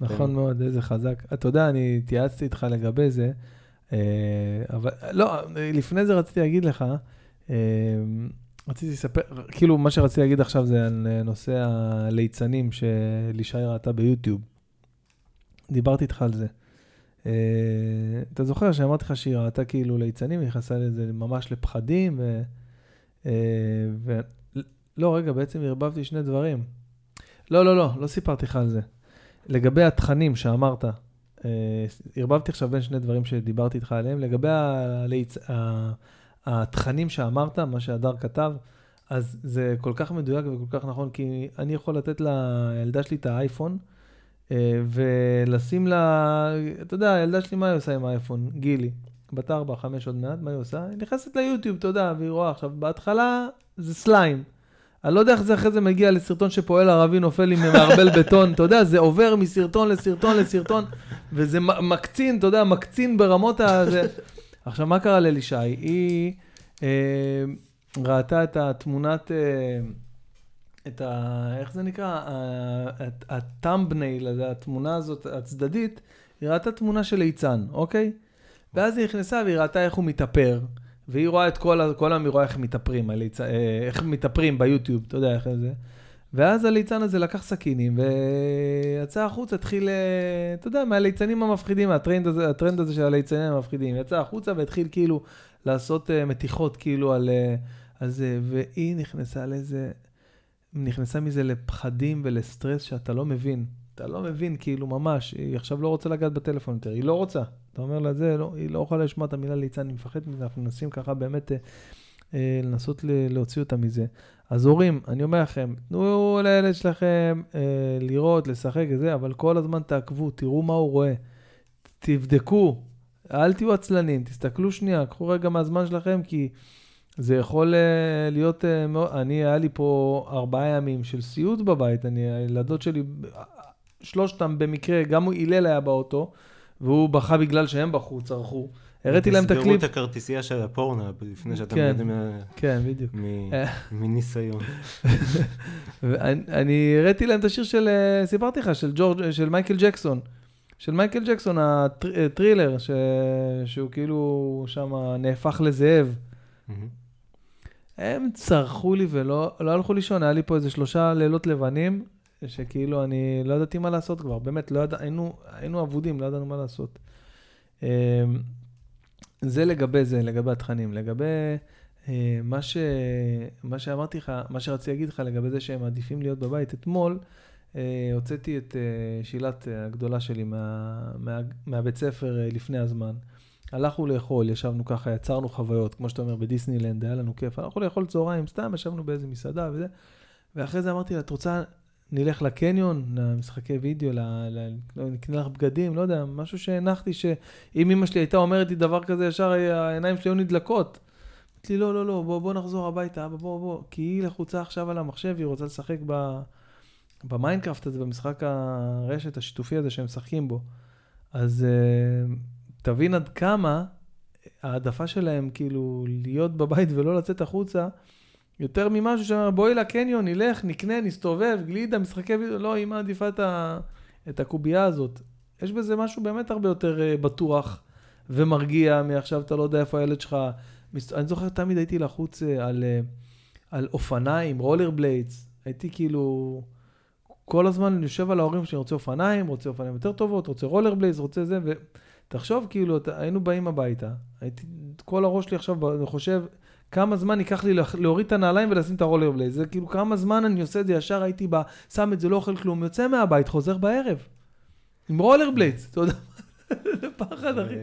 נכון מאוד, איזה חזק. אתה יודע, אני התייעצתי איתך לגבי זה, אה, אבל לא, לפני זה רציתי להגיד לך, אה, רציתי לספר, כאילו, מה שרציתי להגיד עכשיו זה על נושא הליצנים שלישי ראתה ביוטיוב. דיברתי איתך על זה. Uh, אתה זוכר שאמרתי לך שהיא ראתה כאילו ליצנים, היא נכנסה לזה ממש לפחדים, ו... Uh, ו... לא, רגע, בעצם ערבבתי שני דברים. לא, לא, לא, לא סיפרתי לך על זה. לגבי התכנים שאמרת, uh, ערבבתי עכשיו בין שני דברים שדיברתי איתך עליהם. לגבי הליצ... התכנים שאמרת, מה שהדר כתב, אז זה כל כך מדויק וכל כך נכון, כי אני יכול לתת לילדה שלי את האייפון, אה, ולשים לה, אתה יודע, הילדה שלי, מה היא עושה עם האייפון? גילי, בת ארבע, חמש עוד מעט, מה היא עושה? היא נכנסת ליוטיוב, אתה יודע, והיא רואה עכשיו, בהתחלה זה סליים. אני לא יודע איך זה אחרי זה מגיע לסרטון שפועל ערבי נופל עם מערבל בטון, אתה יודע, זה עובר מסרטון לסרטון לסרטון, וזה מקצין, אתה יודע, מקצין ברמות ה... עכשיו, מה קרה לאלישי? היא אה, ראתה את התמונת... אה, את ה... איך זה נקרא? הטאמבנייל, התמונה הזאת הצדדית, היא ראתה תמונה של ליצן, אוקיי? ואז היא נכנסה והיא ראתה איך הוא מתאפר, והיא רואה את כל, כל העם, היא רואה איך מתאפרים. אה, איך מתאפרים ביוטיוב, אתה יודע איך זה. ואז הליצן הזה לקח סכינים ויצא החוצה, התחיל, אה, אתה יודע, מהליצנים המפחידים, הטרנד הזה, הטרנד הזה של הליצנים המפחידים, יצא החוצה והתחיל כאילו לעשות אה, מתיחות כאילו על, על זה, והיא נכנסה לאיזה... נכנסה מזה לפחדים ולסטרס שאתה לא מבין. אתה לא מבין, כאילו, ממש, היא עכשיו לא רוצה לגעת בטלפון יותר, היא לא רוצה. אתה אומר לה, זה, לא, היא לא יכולה לשמוע את המילה ליצן, אני מפחד מזה, אנחנו מנסים ככה באמת אה, אה, לנסות ל- להוציא אותה מזה. אז הורים, אני אומר לכם, תנו לילד שלכם אה, לראות, לשחק וזה, אבל כל הזמן תעקבו, תראו מה הוא רואה. תבדקו, אל תהיו עצלנים, תסתכלו שנייה, קחו רגע מהזמן שלכם, כי... זה יכול uh, להיות, uh, מאוד, אני, היה לי פה ארבעה ימים של סיוט בבית, אני, הילדות שלי, שלושתם במקרה, גם הלל היה באוטו, והוא בכה בגלל שהם בחוץ, צרחו. הראיתי להם את הקליפ. תסגרו את הכרטיסייה של הפורנה לפני שאתם כן, יודעים... כן, בדיוק. מניסיון. [LAUGHS] אני הראיתי להם את השיר של, אה, סיפרתי לך, של ג'ורג', של מייקל ג'קסון. של מייקל ג'קסון, הטרילר, שהוא כאילו שם נהפך לזאב. הם צרחו לי ולא לא הלכו לישון, היה לי פה איזה שלושה לילות לבנים, שכאילו אני לא ידעתי מה לעשות כבר, באמת, לא ידע, היינו, היינו אבודים, לא ידענו מה לעשות. זה לגבי זה, לגבי התכנים. לגבי אה, מה, ש, מה שאמרתי לך, מה שרציתי להגיד לך לגבי זה שהם מעדיפים להיות בבית, אתמול אה, הוצאתי את אה, שילת הגדולה שלי מה, מה, מהבית ספר לפני הזמן. הלכנו לאכול, ישבנו ככה, יצרנו חוויות, כמו שאתה אומר, בדיסנילנד, היה לנו כיף. הלכנו לאכול צהריים, סתם ישבנו באיזה מסעדה וזה. ואחרי זה אמרתי לה, את רוצה, נלך לקניון, למשחקי וידאו, ל... ל... לא, נקנה לך בגדים, לא יודע, משהו שהנחתי, שאם אמא שלי הייתה אומרת לי דבר כזה, ישר העיניים שלי היו נדלקות. אמרתי לי, לא, לא, לא, בוא, בוא נחזור הביתה, אבא, בוא, בוא. כי היא לחוצה עכשיו על המחשב, היא רוצה לשחק ב... במיינקראפט הזה, במשחק הרשת השיתופי הזה שהם משחקים בו, אז uh, תבין עד כמה העדפה שלהם, כאילו, להיות בבית ולא לצאת החוצה, יותר ממשהו שאומר, בואי לקניון, נלך, נקנה, נסתובב, גלידה, משחקי וידאו, לא, היא מעדיפה את, ה, את הקובייה הזאת. יש בזה משהו באמת הרבה יותר uh, בטוח ומרגיע מעכשיו, אתה לא יודע איפה הילד שלך. אני זוכר, תמיד הייתי לחוץ uh, על, uh, על אופניים, רולר בליידס. הייתי כאילו, כל הזמן אני יושב על ההורים שלי, רוצה אופניים, רוצה אופניים יותר טובות, רוצה רולר בליידס, רוצה זה, ותחשוב, כאילו, היינו באים הביתה, הייתי, כל הראש שלי עכשיו, חושב, כמה זמן ייקח לי להוריד את הנעליים ולשים את הרולר בלייז. זה כאילו כמה זמן אני עושה את זה, ישר הייתי בא, שם את זה, לא אוכל כלום, יוצא מהבית, חוזר בערב. עם רולר בלייז, אתה יודע, [LAUGHS] זה פחד, אחי.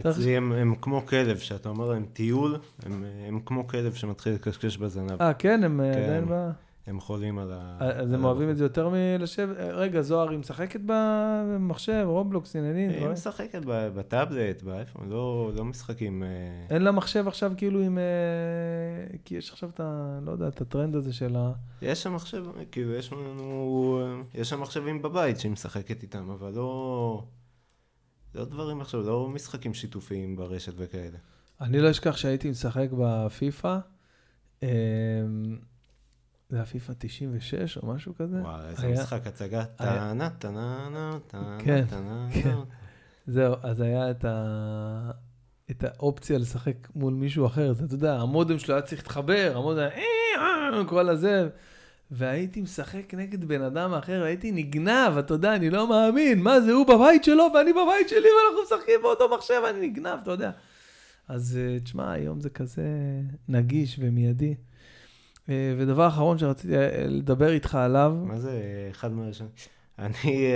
אצלי הם, הם כמו כלב, שאתה אומר להם טיול, הם, הם כמו כלב שמתחיל לקשקש בזנב. אה, כן, הם כן. עדיין ב... הם חולים על ה... אז הם אוהבים את זה יותר מלשבת... רגע, זוהר, היא משחקת במחשב, רובלוקס, עניינים? היא משחקת בטאבלט, באייפון, לא, לא משחקים... אה, אין לה מחשב עכשיו כאילו עם... אה, כי יש עכשיו את ה... לא יודע, את הטרנד הזה של ה... יש שם מחשב, כאילו, יש לנו... יש שם מחשבים בבית שהיא משחקת איתם, אבל לא... לא דברים עכשיו, לא משחקים שיתופיים ברשת וכאלה. אני לא אשכח שהייתי משחק בפיפא. זה היה פיפא 96 או משהו כזה. וואי, איזה היה... משחק הצגה, טאנה, טאנה, טאנה, כן, כן. זהו, אז היה את, ה... את האופציה לשחק מול מישהו אחר. אתה יודע, המודם שלו היה צריך להתחבר, המודם היה אה, אה, כל הזה. והייתי משחק נגד בן אדם אחר, והייתי נגנב, אתה יודע, אני לא מאמין, מה זה, הוא בבית שלו ואני בבית שלי ואנחנו משחקים באותו מחשב, אני נגנב, אתה יודע. אז אה, תשמע, היום זה כזה נגיש ומיידי. אה, ודבר אחרון שרציתי אה, לדבר איתך עליו. מה זה אחד מהראשונים? אני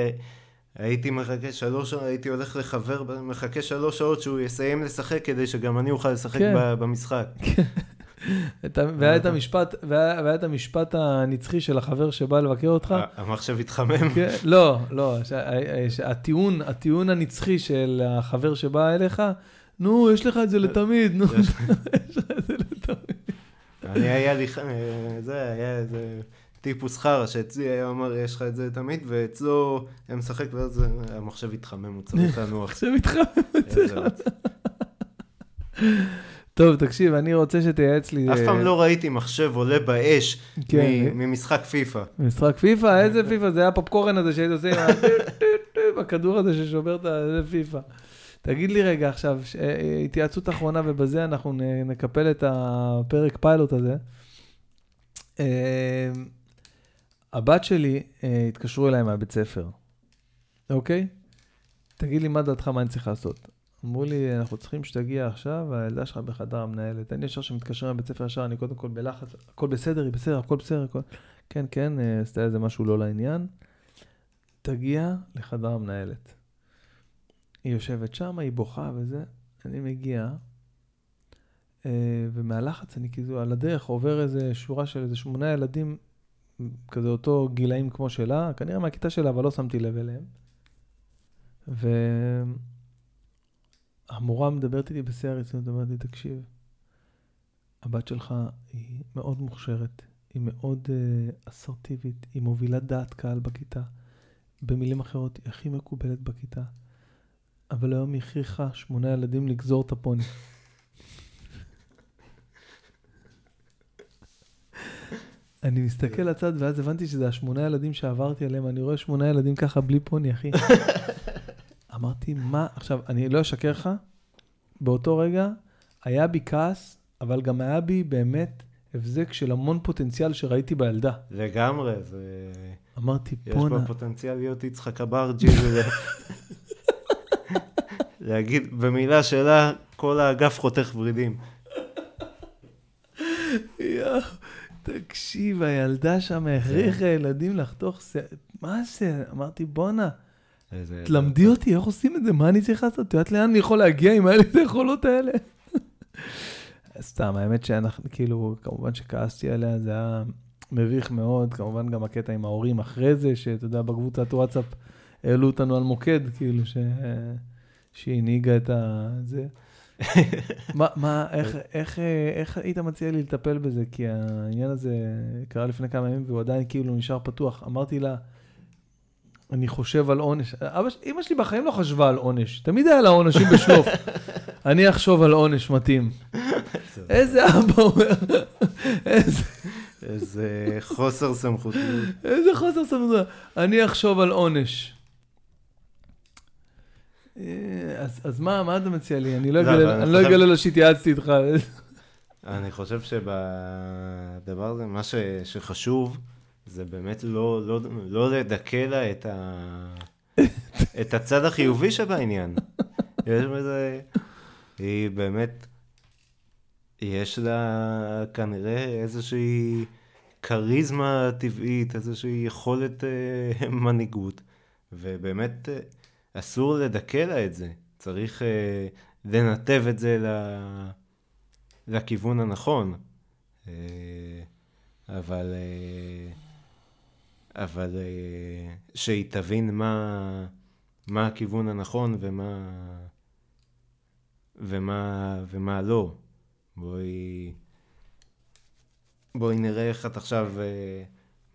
הייתי מחכה שלוש שעות, הייתי הולך לחבר, מחכה שלוש שעות שהוא יסיים לשחק כדי שגם אני אוכל לשחק כן. במשחק. [LAUGHS] והיה את המשפט, והיה את המשפט הנצחי של החבר שבא לבקר אותך. המחשב התחמם. כן, לא, לא, הטיעון, הטיעון הנצחי של החבר שבא אליך, נו, יש לך את זה לתמיד, נו, [LAUGHS] יש לך את זה לתמיד. אני היה לי, זה היה איזה טיפוס חרא, שאצלי היה אומר, יש לך את זה תמיד, ואצלו היה משחק, ואז המחשב התחמם, הוא צריך לנוח. המחשב התחמם. טוב, תקשיב, אני רוצה שתייעץ לי... אף פעם לא ראיתי מחשב עולה באש כן. ממשחק פיפא. משחק פיפא? איזה פיפא? זה היה הפופקורן הזה שהיית עושה עם הכדור [LAUGHS] הזה ששובר את ה... זה פיפא. תגיד לי רגע עכשיו, אה, התייעצות אחרונה, ובזה אנחנו נקפל את הפרק פיילוט הזה. אה, הבת שלי, אה, התקשרו אליי מהבית ספר, אוקיי? תגיד לי מה דעתך, מה אני צריך לעשות. אמרו לי, אנחנו צריכים שתגיע עכשיו, הילדה שלך בחדר המנהלת. אני ישר שמתקשרים לבית ספר ישר, אני קודם כל בלחץ, הכל בסדר, היא בסדר, הכל בסדר, הכל... כן, כן, עשתה איזה משהו לא לעניין. תגיע לחדר המנהלת. היא יושבת שם, היא בוכה וזה, אני מגיע, אה, ומהלחץ אני כאילו על הדרך עובר איזה שורה של איזה שמונה ילדים, כזה אותו גילאים כמו שלה, כנראה מהכיתה שלה, אבל לא שמתי לב אליהם. והמורה מדברת איתי בשיא הרצינות, אומרת לי, תקשיב, הבת שלך היא מאוד מוכשרת, היא מאוד uh, אסרטיבית, היא מובילת דעת קהל בכיתה. במילים אחרות, היא הכי מקובלת בכיתה. אבל היום היא הכריחה שמונה ילדים לגזור את הפוני. אני מסתכל לצד, ואז הבנתי שזה השמונה ילדים שעברתי עליהם, אני רואה שמונה ילדים ככה בלי פוני, אחי. [LAUGHS] אמרתי, מה? עכשיו, אני לא אשקר לך, באותו רגע היה בי כעס, אבל גם היה בי באמת הבזק של המון פוטנציאל שראיתי בילדה. לגמרי, זה... אמרתי, פונה. יש בה פוטנציאל להיות יצחק אברג'י. [LAUGHS] להגיד במילה שלה, כל האגף חותך ורידים. יואו, תקשיב, הילדה שם הכריחה ילדים לחתוך מה זה? אמרתי, בואנה, תלמדי אותי איך עושים את זה, מה אני צריך לעשות? את יודעת לאן אני יכול להגיע עם היכולות האלה? [LAUGHS] סתם, האמת שאנחנו, כאילו, כמובן שכעסתי עליה, זה היה מביך מאוד, כמובן גם הקטע עם ההורים אחרי זה, שאתה יודע, בקבוצת וואטסאפ העלו אותנו על מוקד, כאילו, ש... שהיא הנהיגה את ה... זה. מה, מה, איך, איך, איך היית מציע לי לטפל בזה? כי העניין הזה קרה לפני כמה ימים והוא עדיין כאילו נשאר פתוח. אמרתי לה, אני חושב על עונש. אבא, אמא שלי בחיים לא חשבה על עונש. תמיד היה לה עונשים בשלוף. [LAUGHS] אני אחשוב על עונש מתאים. [LAUGHS] איזה אבא אומר. [LAUGHS] איזה... איזה חוסר סמכותיות. איזה חוסר סמכותיות. אני אחשוב על עונש. אה, אז, מה, מה אתה מציע לי? אני לא, לא אגלה לא אגלה לו שהתייעצתי איתך. אני חושב שבדבר הזה, מה שחשוב, זה באמת לא, לא, לא לדכא לה את, ה, [LAUGHS] את הצד החיובי שבעניין. יש בזה, היא באמת, יש לה כנראה איזושהי כריזמה טבעית, איזושהי יכולת אה, מנהיגות, ובאמת אה, אסור לדכא לה את זה. צריך אה, לנתב את זה ל... לכיוון הנכון. אה, אבל... אה, אבל אה, שהיא תבין מה, מה הכיוון הנכון ומה, ומה, ומה לא. בואי, בואי נראה איך את עכשיו אה,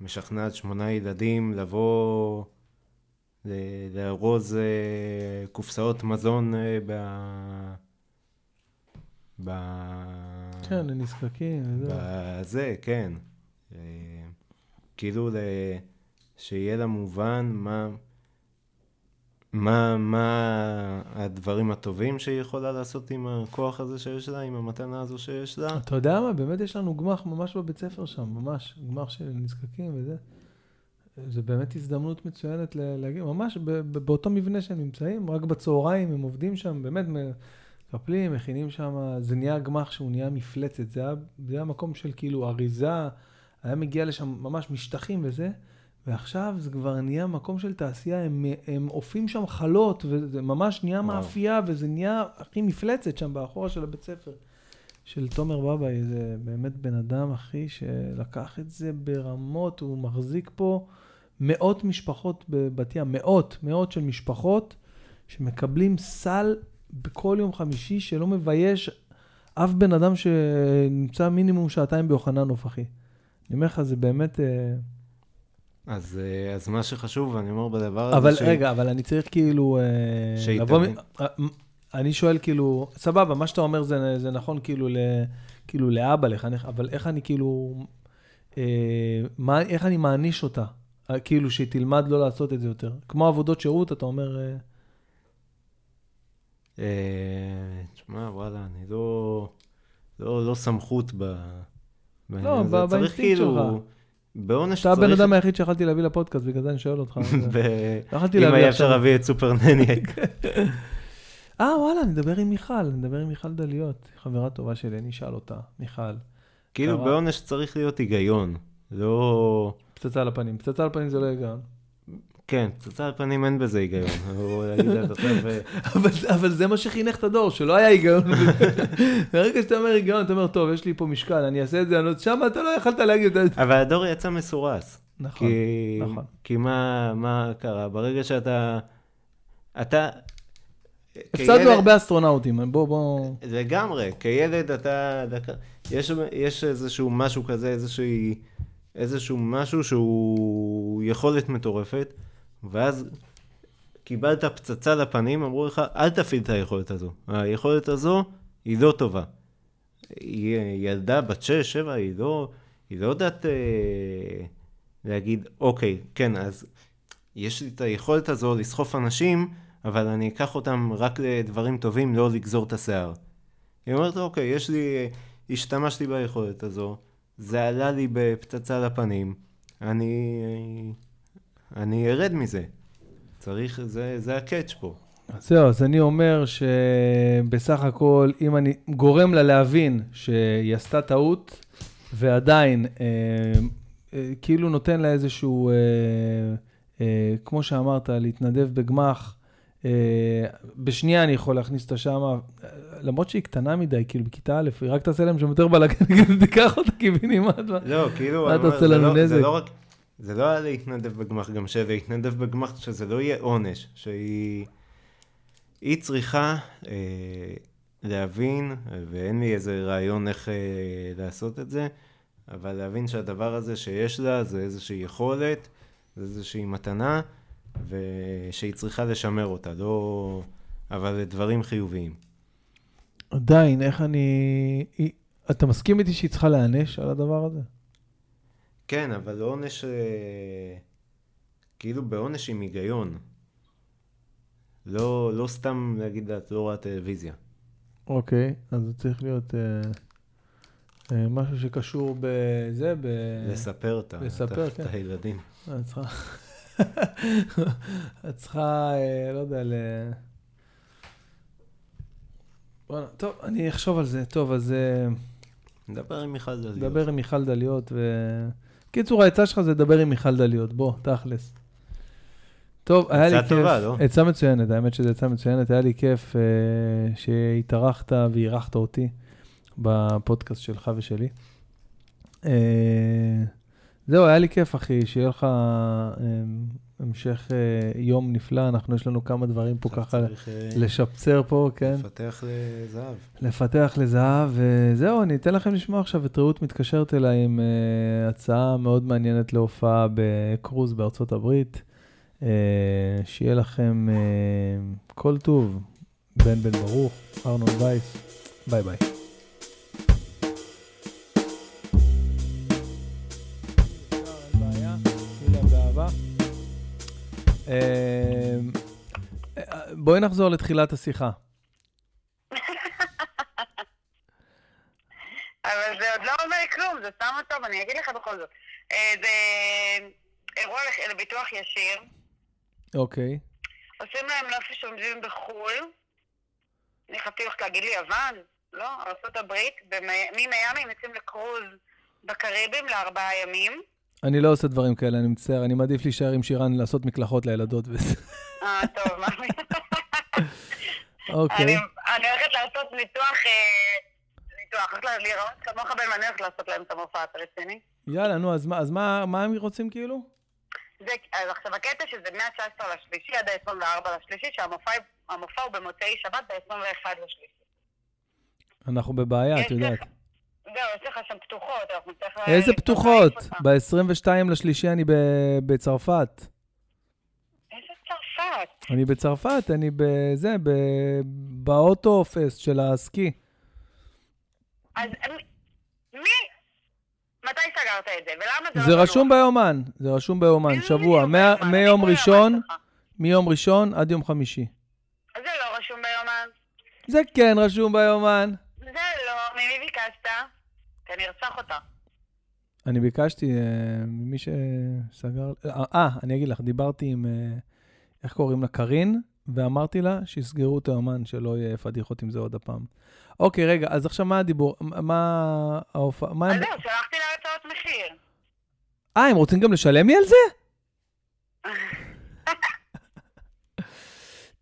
משכנעת שמונה ילדים לבוא לארוז אה, קופסאות מזון ב... ב... כן, לנזקקים. בזה, כן. כאילו ל... שיהיה לה מובן מה, מה, מה הדברים הטובים שהיא יכולה לעשות עם הכוח הזה שיש לה, עם המתנה הזו שיש לה. אתה יודע מה? באמת יש לנו גמח ממש בבית ספר שם, ממש, גמח של נזקקים וזה. זה באמת הזדמנות מצוינת להגיד, ממש באותו מבנה שהם נמצאים, רק בצהריים הם עובדים שם, באמת מקפלים, מכינים שם, זה נהיה גמח שהוא נהיה מפלצת, זה היה, זה היה מקום של כאילו אריזה, היה מגיע לשם ממש משטחים וזה. ועכשיו זה כבר נהיה מקום של תעשייה, הם, הם עופים שם חלות, וזה ממש נהיה וואו. מאפייה, וזה נהיה הכי מפלצת שם באחורה של הבית ספר. של תומר בבאי, זה באמת בן אדם, אחי, שלקח את זה ברמות, הוא מחזיק פה מאות משפחות בבת ים, מאות, מאות של משפחות שמקבלים סל בכל יום חמישי שלא מבייש אף בן אדם שנמצא מינימום שעתיים ביוחננוף, אחי. אני אומר לך, זה באמת... אה, אז, אה, אז מה שחשוב, אני אומר בדבר הזה... אבל ש... רגע, אבל אני צריך כאילו... אה, לבוא... אני שואל כאילו, סבבה, מה שאתה אומר זה, זה נכון כאילו, ל... כאילו לאבא, לחנך, אבל איך אני כאילו... אה, מה, איך אני מעניש אותה? כאילו שהיא תלמד לא לעשות את זה יותר. כמו עבודות שירות, אתה אומר... אה... תשמע, וואלה, אני לא, לא, לא סמכות ב... לא, באינסטינקט כאילו, שלך. בעונש צריך... אתה הבן אדם היחיד שיכולתי להביא לפודקאסט, בגלל זה אני שואל אותך. [LAUGHS] אם היה אפשר להביא את סופרנני. [LAUGHS] אה, וואלה, נדבר עם מיכל, נדבר עם מיכל דליות, חברה טובה שלי, אני אשאל אותה, מיכל. כאילו בעונש צריך להיות היגיון, לא... פצצה על הפנים, פצצה על הפנים זה לא היגיון. כן, פצצה על פנים אין בזה היגיון. [LAUGHS] אבל זה מה שחינך את הדור, שלא היה היגיון. [LAUGHS] ברגע שאתה אומר היגיון, אתה אומר, טוב, יש לי פה משקל, אני אעשה את זה, שם אתה לא יכלת להגיד את זה. אבל הדור יצא מסורס. נכון, נכון. כי מה קרה? ברגע שאתה... אתה... הפסדנו הרבה אסטרונאוטים, בוא, בוא... לגמרי, כילד אתה... יש איזשהו משהו כזה, איזושהי... איזשהו משהו שהוא יכולת מטורפת, ואז קיבלת פצצה לפנים, אמרו לך, אל תפעיל את היכולת הזו. היכולת הזו היא לא טובה. היא ילדה בת 6, 7, היא לא, היא לא יודעת אה, להגיד, אוקיי, כן, אז יש לי את היכולת הזו לסחוף אנשים, אבל אני אקח אותם רק לדברים טובים, לא לגזור את השיער. היא אומרת, אוקיי, יש לי, השתמשתי ביכולת הזו, זה עלה לי בפצצה לפנים, אני, אני ארד מזה. צריך, זה, זה הקאץ' פה. זהו, אז אני אומר שבסך הכל, אם אני גורם לה להבין שהיא עשתה טעות, ועדיין, אה, אה, כאילו נותן לה איזשהו, אה, אה, כמו שאמרת, להתנדב בגמ"ח, בשנייה אני יכול להכניס אותה שמה, למרות שהיא קטנה מדי, כאילו בכיתה א', היא רק תעשה להם שם יותר בלאגן, [LAUGHS] כאילו תיקח אותה קיבינימט. לא, כאילו, מה אתה עושה לנו נזק? לא זה לא היה להתנדב בגמ"ח, גם שלהתנדב בגמ"ח, שזה לא יהיה עונש, שהיא... היא צריכה אה, להבין, ואין לי איזה רעיון איך אה, לעשות את זה, אבל להבין שהדבר הזה שיש לה זה איזושהי יכולת, זה איזושהי מתנה, ושהיא צריכה לשמר אותה, לא... אבל לדברים חיוביים. עדיין, איך אני... אתה מסכים איתי שהיא צריכה להיענש על הדבר הזה? כן, אבל עונש... אה, כאילו בעונש עם היגיון. לא, לא סתם להגיד לה, את לא רואה טלוויזיה. אוקיי, אז זה צריך להיות אה, אה, משהו שקשור בזה, ב... לספר את, לספר, את, כן. את הילדים. את צריכה, אה, לא יודע, ל... בוא'נה, טוב, אני אחשוב על זה. טוב, אז... אה, נדבר עם מיכל דליות. דבר עם מיכל דליות ו... קיצור, העצה שלך זה לדבר עם מיכל דליות. בוא, תכלס. טוב, היה לי עצה כיף. טובה, לא? עצה מצוינת, האמת שזו עצה מצוינת. היה לי כיף אה, שהתארחת ואירחת אותי בפודקאסט שלך ושלי. אה, זהו, היה לי כיף, אחי, שיהיה לך אה, המשך אה, יום נפלא. אנחנו, יש לנו כמה דברים פה ככה אה, לשפצר פה, כן? לפתח לזהב. לפתח לזהב, וזהו, אני אתן לכם לשמוע עכשיו את רעות מתקשרת אליי עם uh, הצעה מאוד מעניינת להופעה בקרוז בארצות הברית. שיהיה לכם כל טוב, בן בן ברוך, ארנון וייס, ביי ביי. בואי נחזור לתחילת השיחה. [LAUGHS] אבל זה עוד לא אומר כלום, זה סתם טוב, אני אגיד לך בכל זאת. אה, זה אירוע לביטוח ישיר, אוקיי. עושים להם נופש שעומדים בחו"ל. אני חשבתי לך להגיד לי יוון, לא? ארה"ב, ממיאמי הם יוצאים לקרוז בקריבים לארבעה ימים. אני לא עושה דברים כאלה, אני מצטער, אני מעדיף להישאר עם שירן לעשות מקלחות לילדות וזה. אה, טוב, מה... אוקיי. אני הולכת לעשות ניתוח, אה, ניתוח, להיראות כמוך בן ואני הולכת לעשות להם את המופע, אתה רציני? יאללה, נו, אז מה, אז מה, מה הם רוצים כאילו? זה, אז עכשיו הקטע שזה מה-19 לשלישי עד ה-24 לשלישי, שהמופע המופע הוא במוצאי שבת ב-21 לשלישי. אנחנו בבעיה, את יודעת. זהו, יש לך שם פתוחות, אנחנו נצטרך... איזה פתוחות? להעיף אותך. ב-22 לשלישי אני בצרפת. איזה צרפת? אני בצרפת, אני בזה, ב- באוטו פסט של הסקי. אז מי-. מתי סגרת את זה? ולמה זה לא... זה? רשום ביומן, זה רשום ביומן, שבוע? מיום ראשון. מיום ראשון עד יום חמישי. זה לא רשום ביומן. זה כן רשום ביומן. זה לא, ממי ביקשת? כי אני ארצח אותה. אני ביקשתי אה, ממי שסגר... אה, אה, אני אגיד לך, דיברתי עם, אה, איך קוראים לה? קארין, ואמרתי לה שיסגרו את האומן, שלא יהיה פדיחות עם זה עוד הפעם. אוקיי, רגע, אז עכשיו מה הדיבור? מה ההופעה? מה אז. זהו, שלחתי לה הצעות מחיר. אה, הם רוצים גם לשלם לי על זה? [LAUGHS]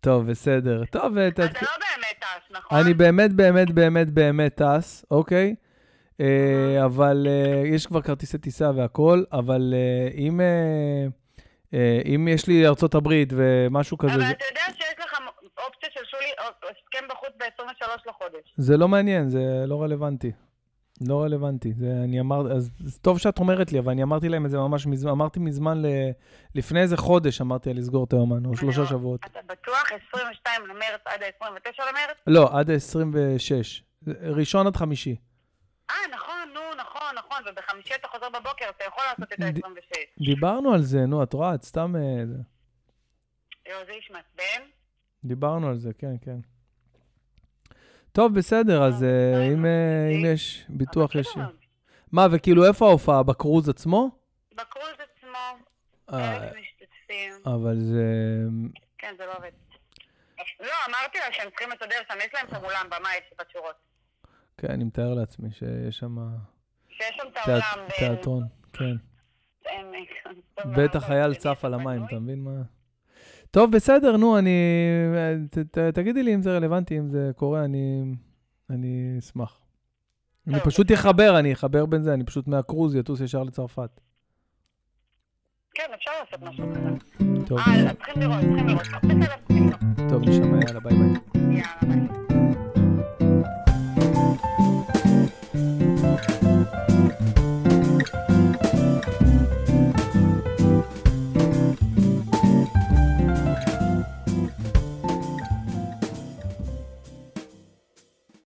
טוב, בסדר. טוב, אתה לא באמת טס, נכון? אני באמת, באמת, באמת, באמת טס, אוקיי? אה, אבל אה, יש כבר כרטיסי טיסה והכול, אבל אה, אם, אם יש לי ארצות הברית ומשהו כזה, אבל אתה יודע שיש לך אופציה של שולי, הסכם בחוץ ב-23 לחודש. זה לא מעניין, זה לא רלוונטי. לא רלוונטי. זה, אני אמר, אז אז טוב שאת אומרת לי, אבל אני אמרתי להם את זה ממש מזמן, אמרתי מזמן, ל, לפני איזה חודש אמרתי על לסגור את היומן, או שלושה אני- שבועות. אתה בטוח? 22 למרץ עד ה-29 למרץ? לא, עד ה-26. ראשון עד חמישי. אה, נכון, נו, נכון, נכון, ובחמישי אתה חוזר בבוקר, אתה יכול לעשות את ד- ה-26. דיברנו על זה, נו, את רואה, את סתם... אה, זה. איש מעצבן. דיברנו על זה, כן, כן. טוב, בסדר, אז אה, אם אה, אם יש ביטוח יש... מה, וכאילו, איפה ההופעה? בקרוז עצמו? בקרוז עצמו. אבל זה... כן, זה לא עובד. לא, אמרתי לה שהם צריכים לסדר שם, יש להם שם אולם, במה יש בשורות. כן, אני מתאר לעצמי שיש שם שיש שם את. ב- תיאטרון, כן. בטח חייל זה צף על. המים, אתה מבין מה? טוב, בסדר, נו, אני... תגידי לי אם זה רלוונטי, אם זה קורה, אני אני אשמח. אני פשוט. אחבר, אני אחבר בין זה, אני פשוט מהקרוז אטוס ישר לצרפת. כן, אפשר לעשות משהו כזה. טוב, אה, צריכים לראות, צריכים לראות. טוב, נשמע, יאללה, ביי ביי. יאללה, ביי.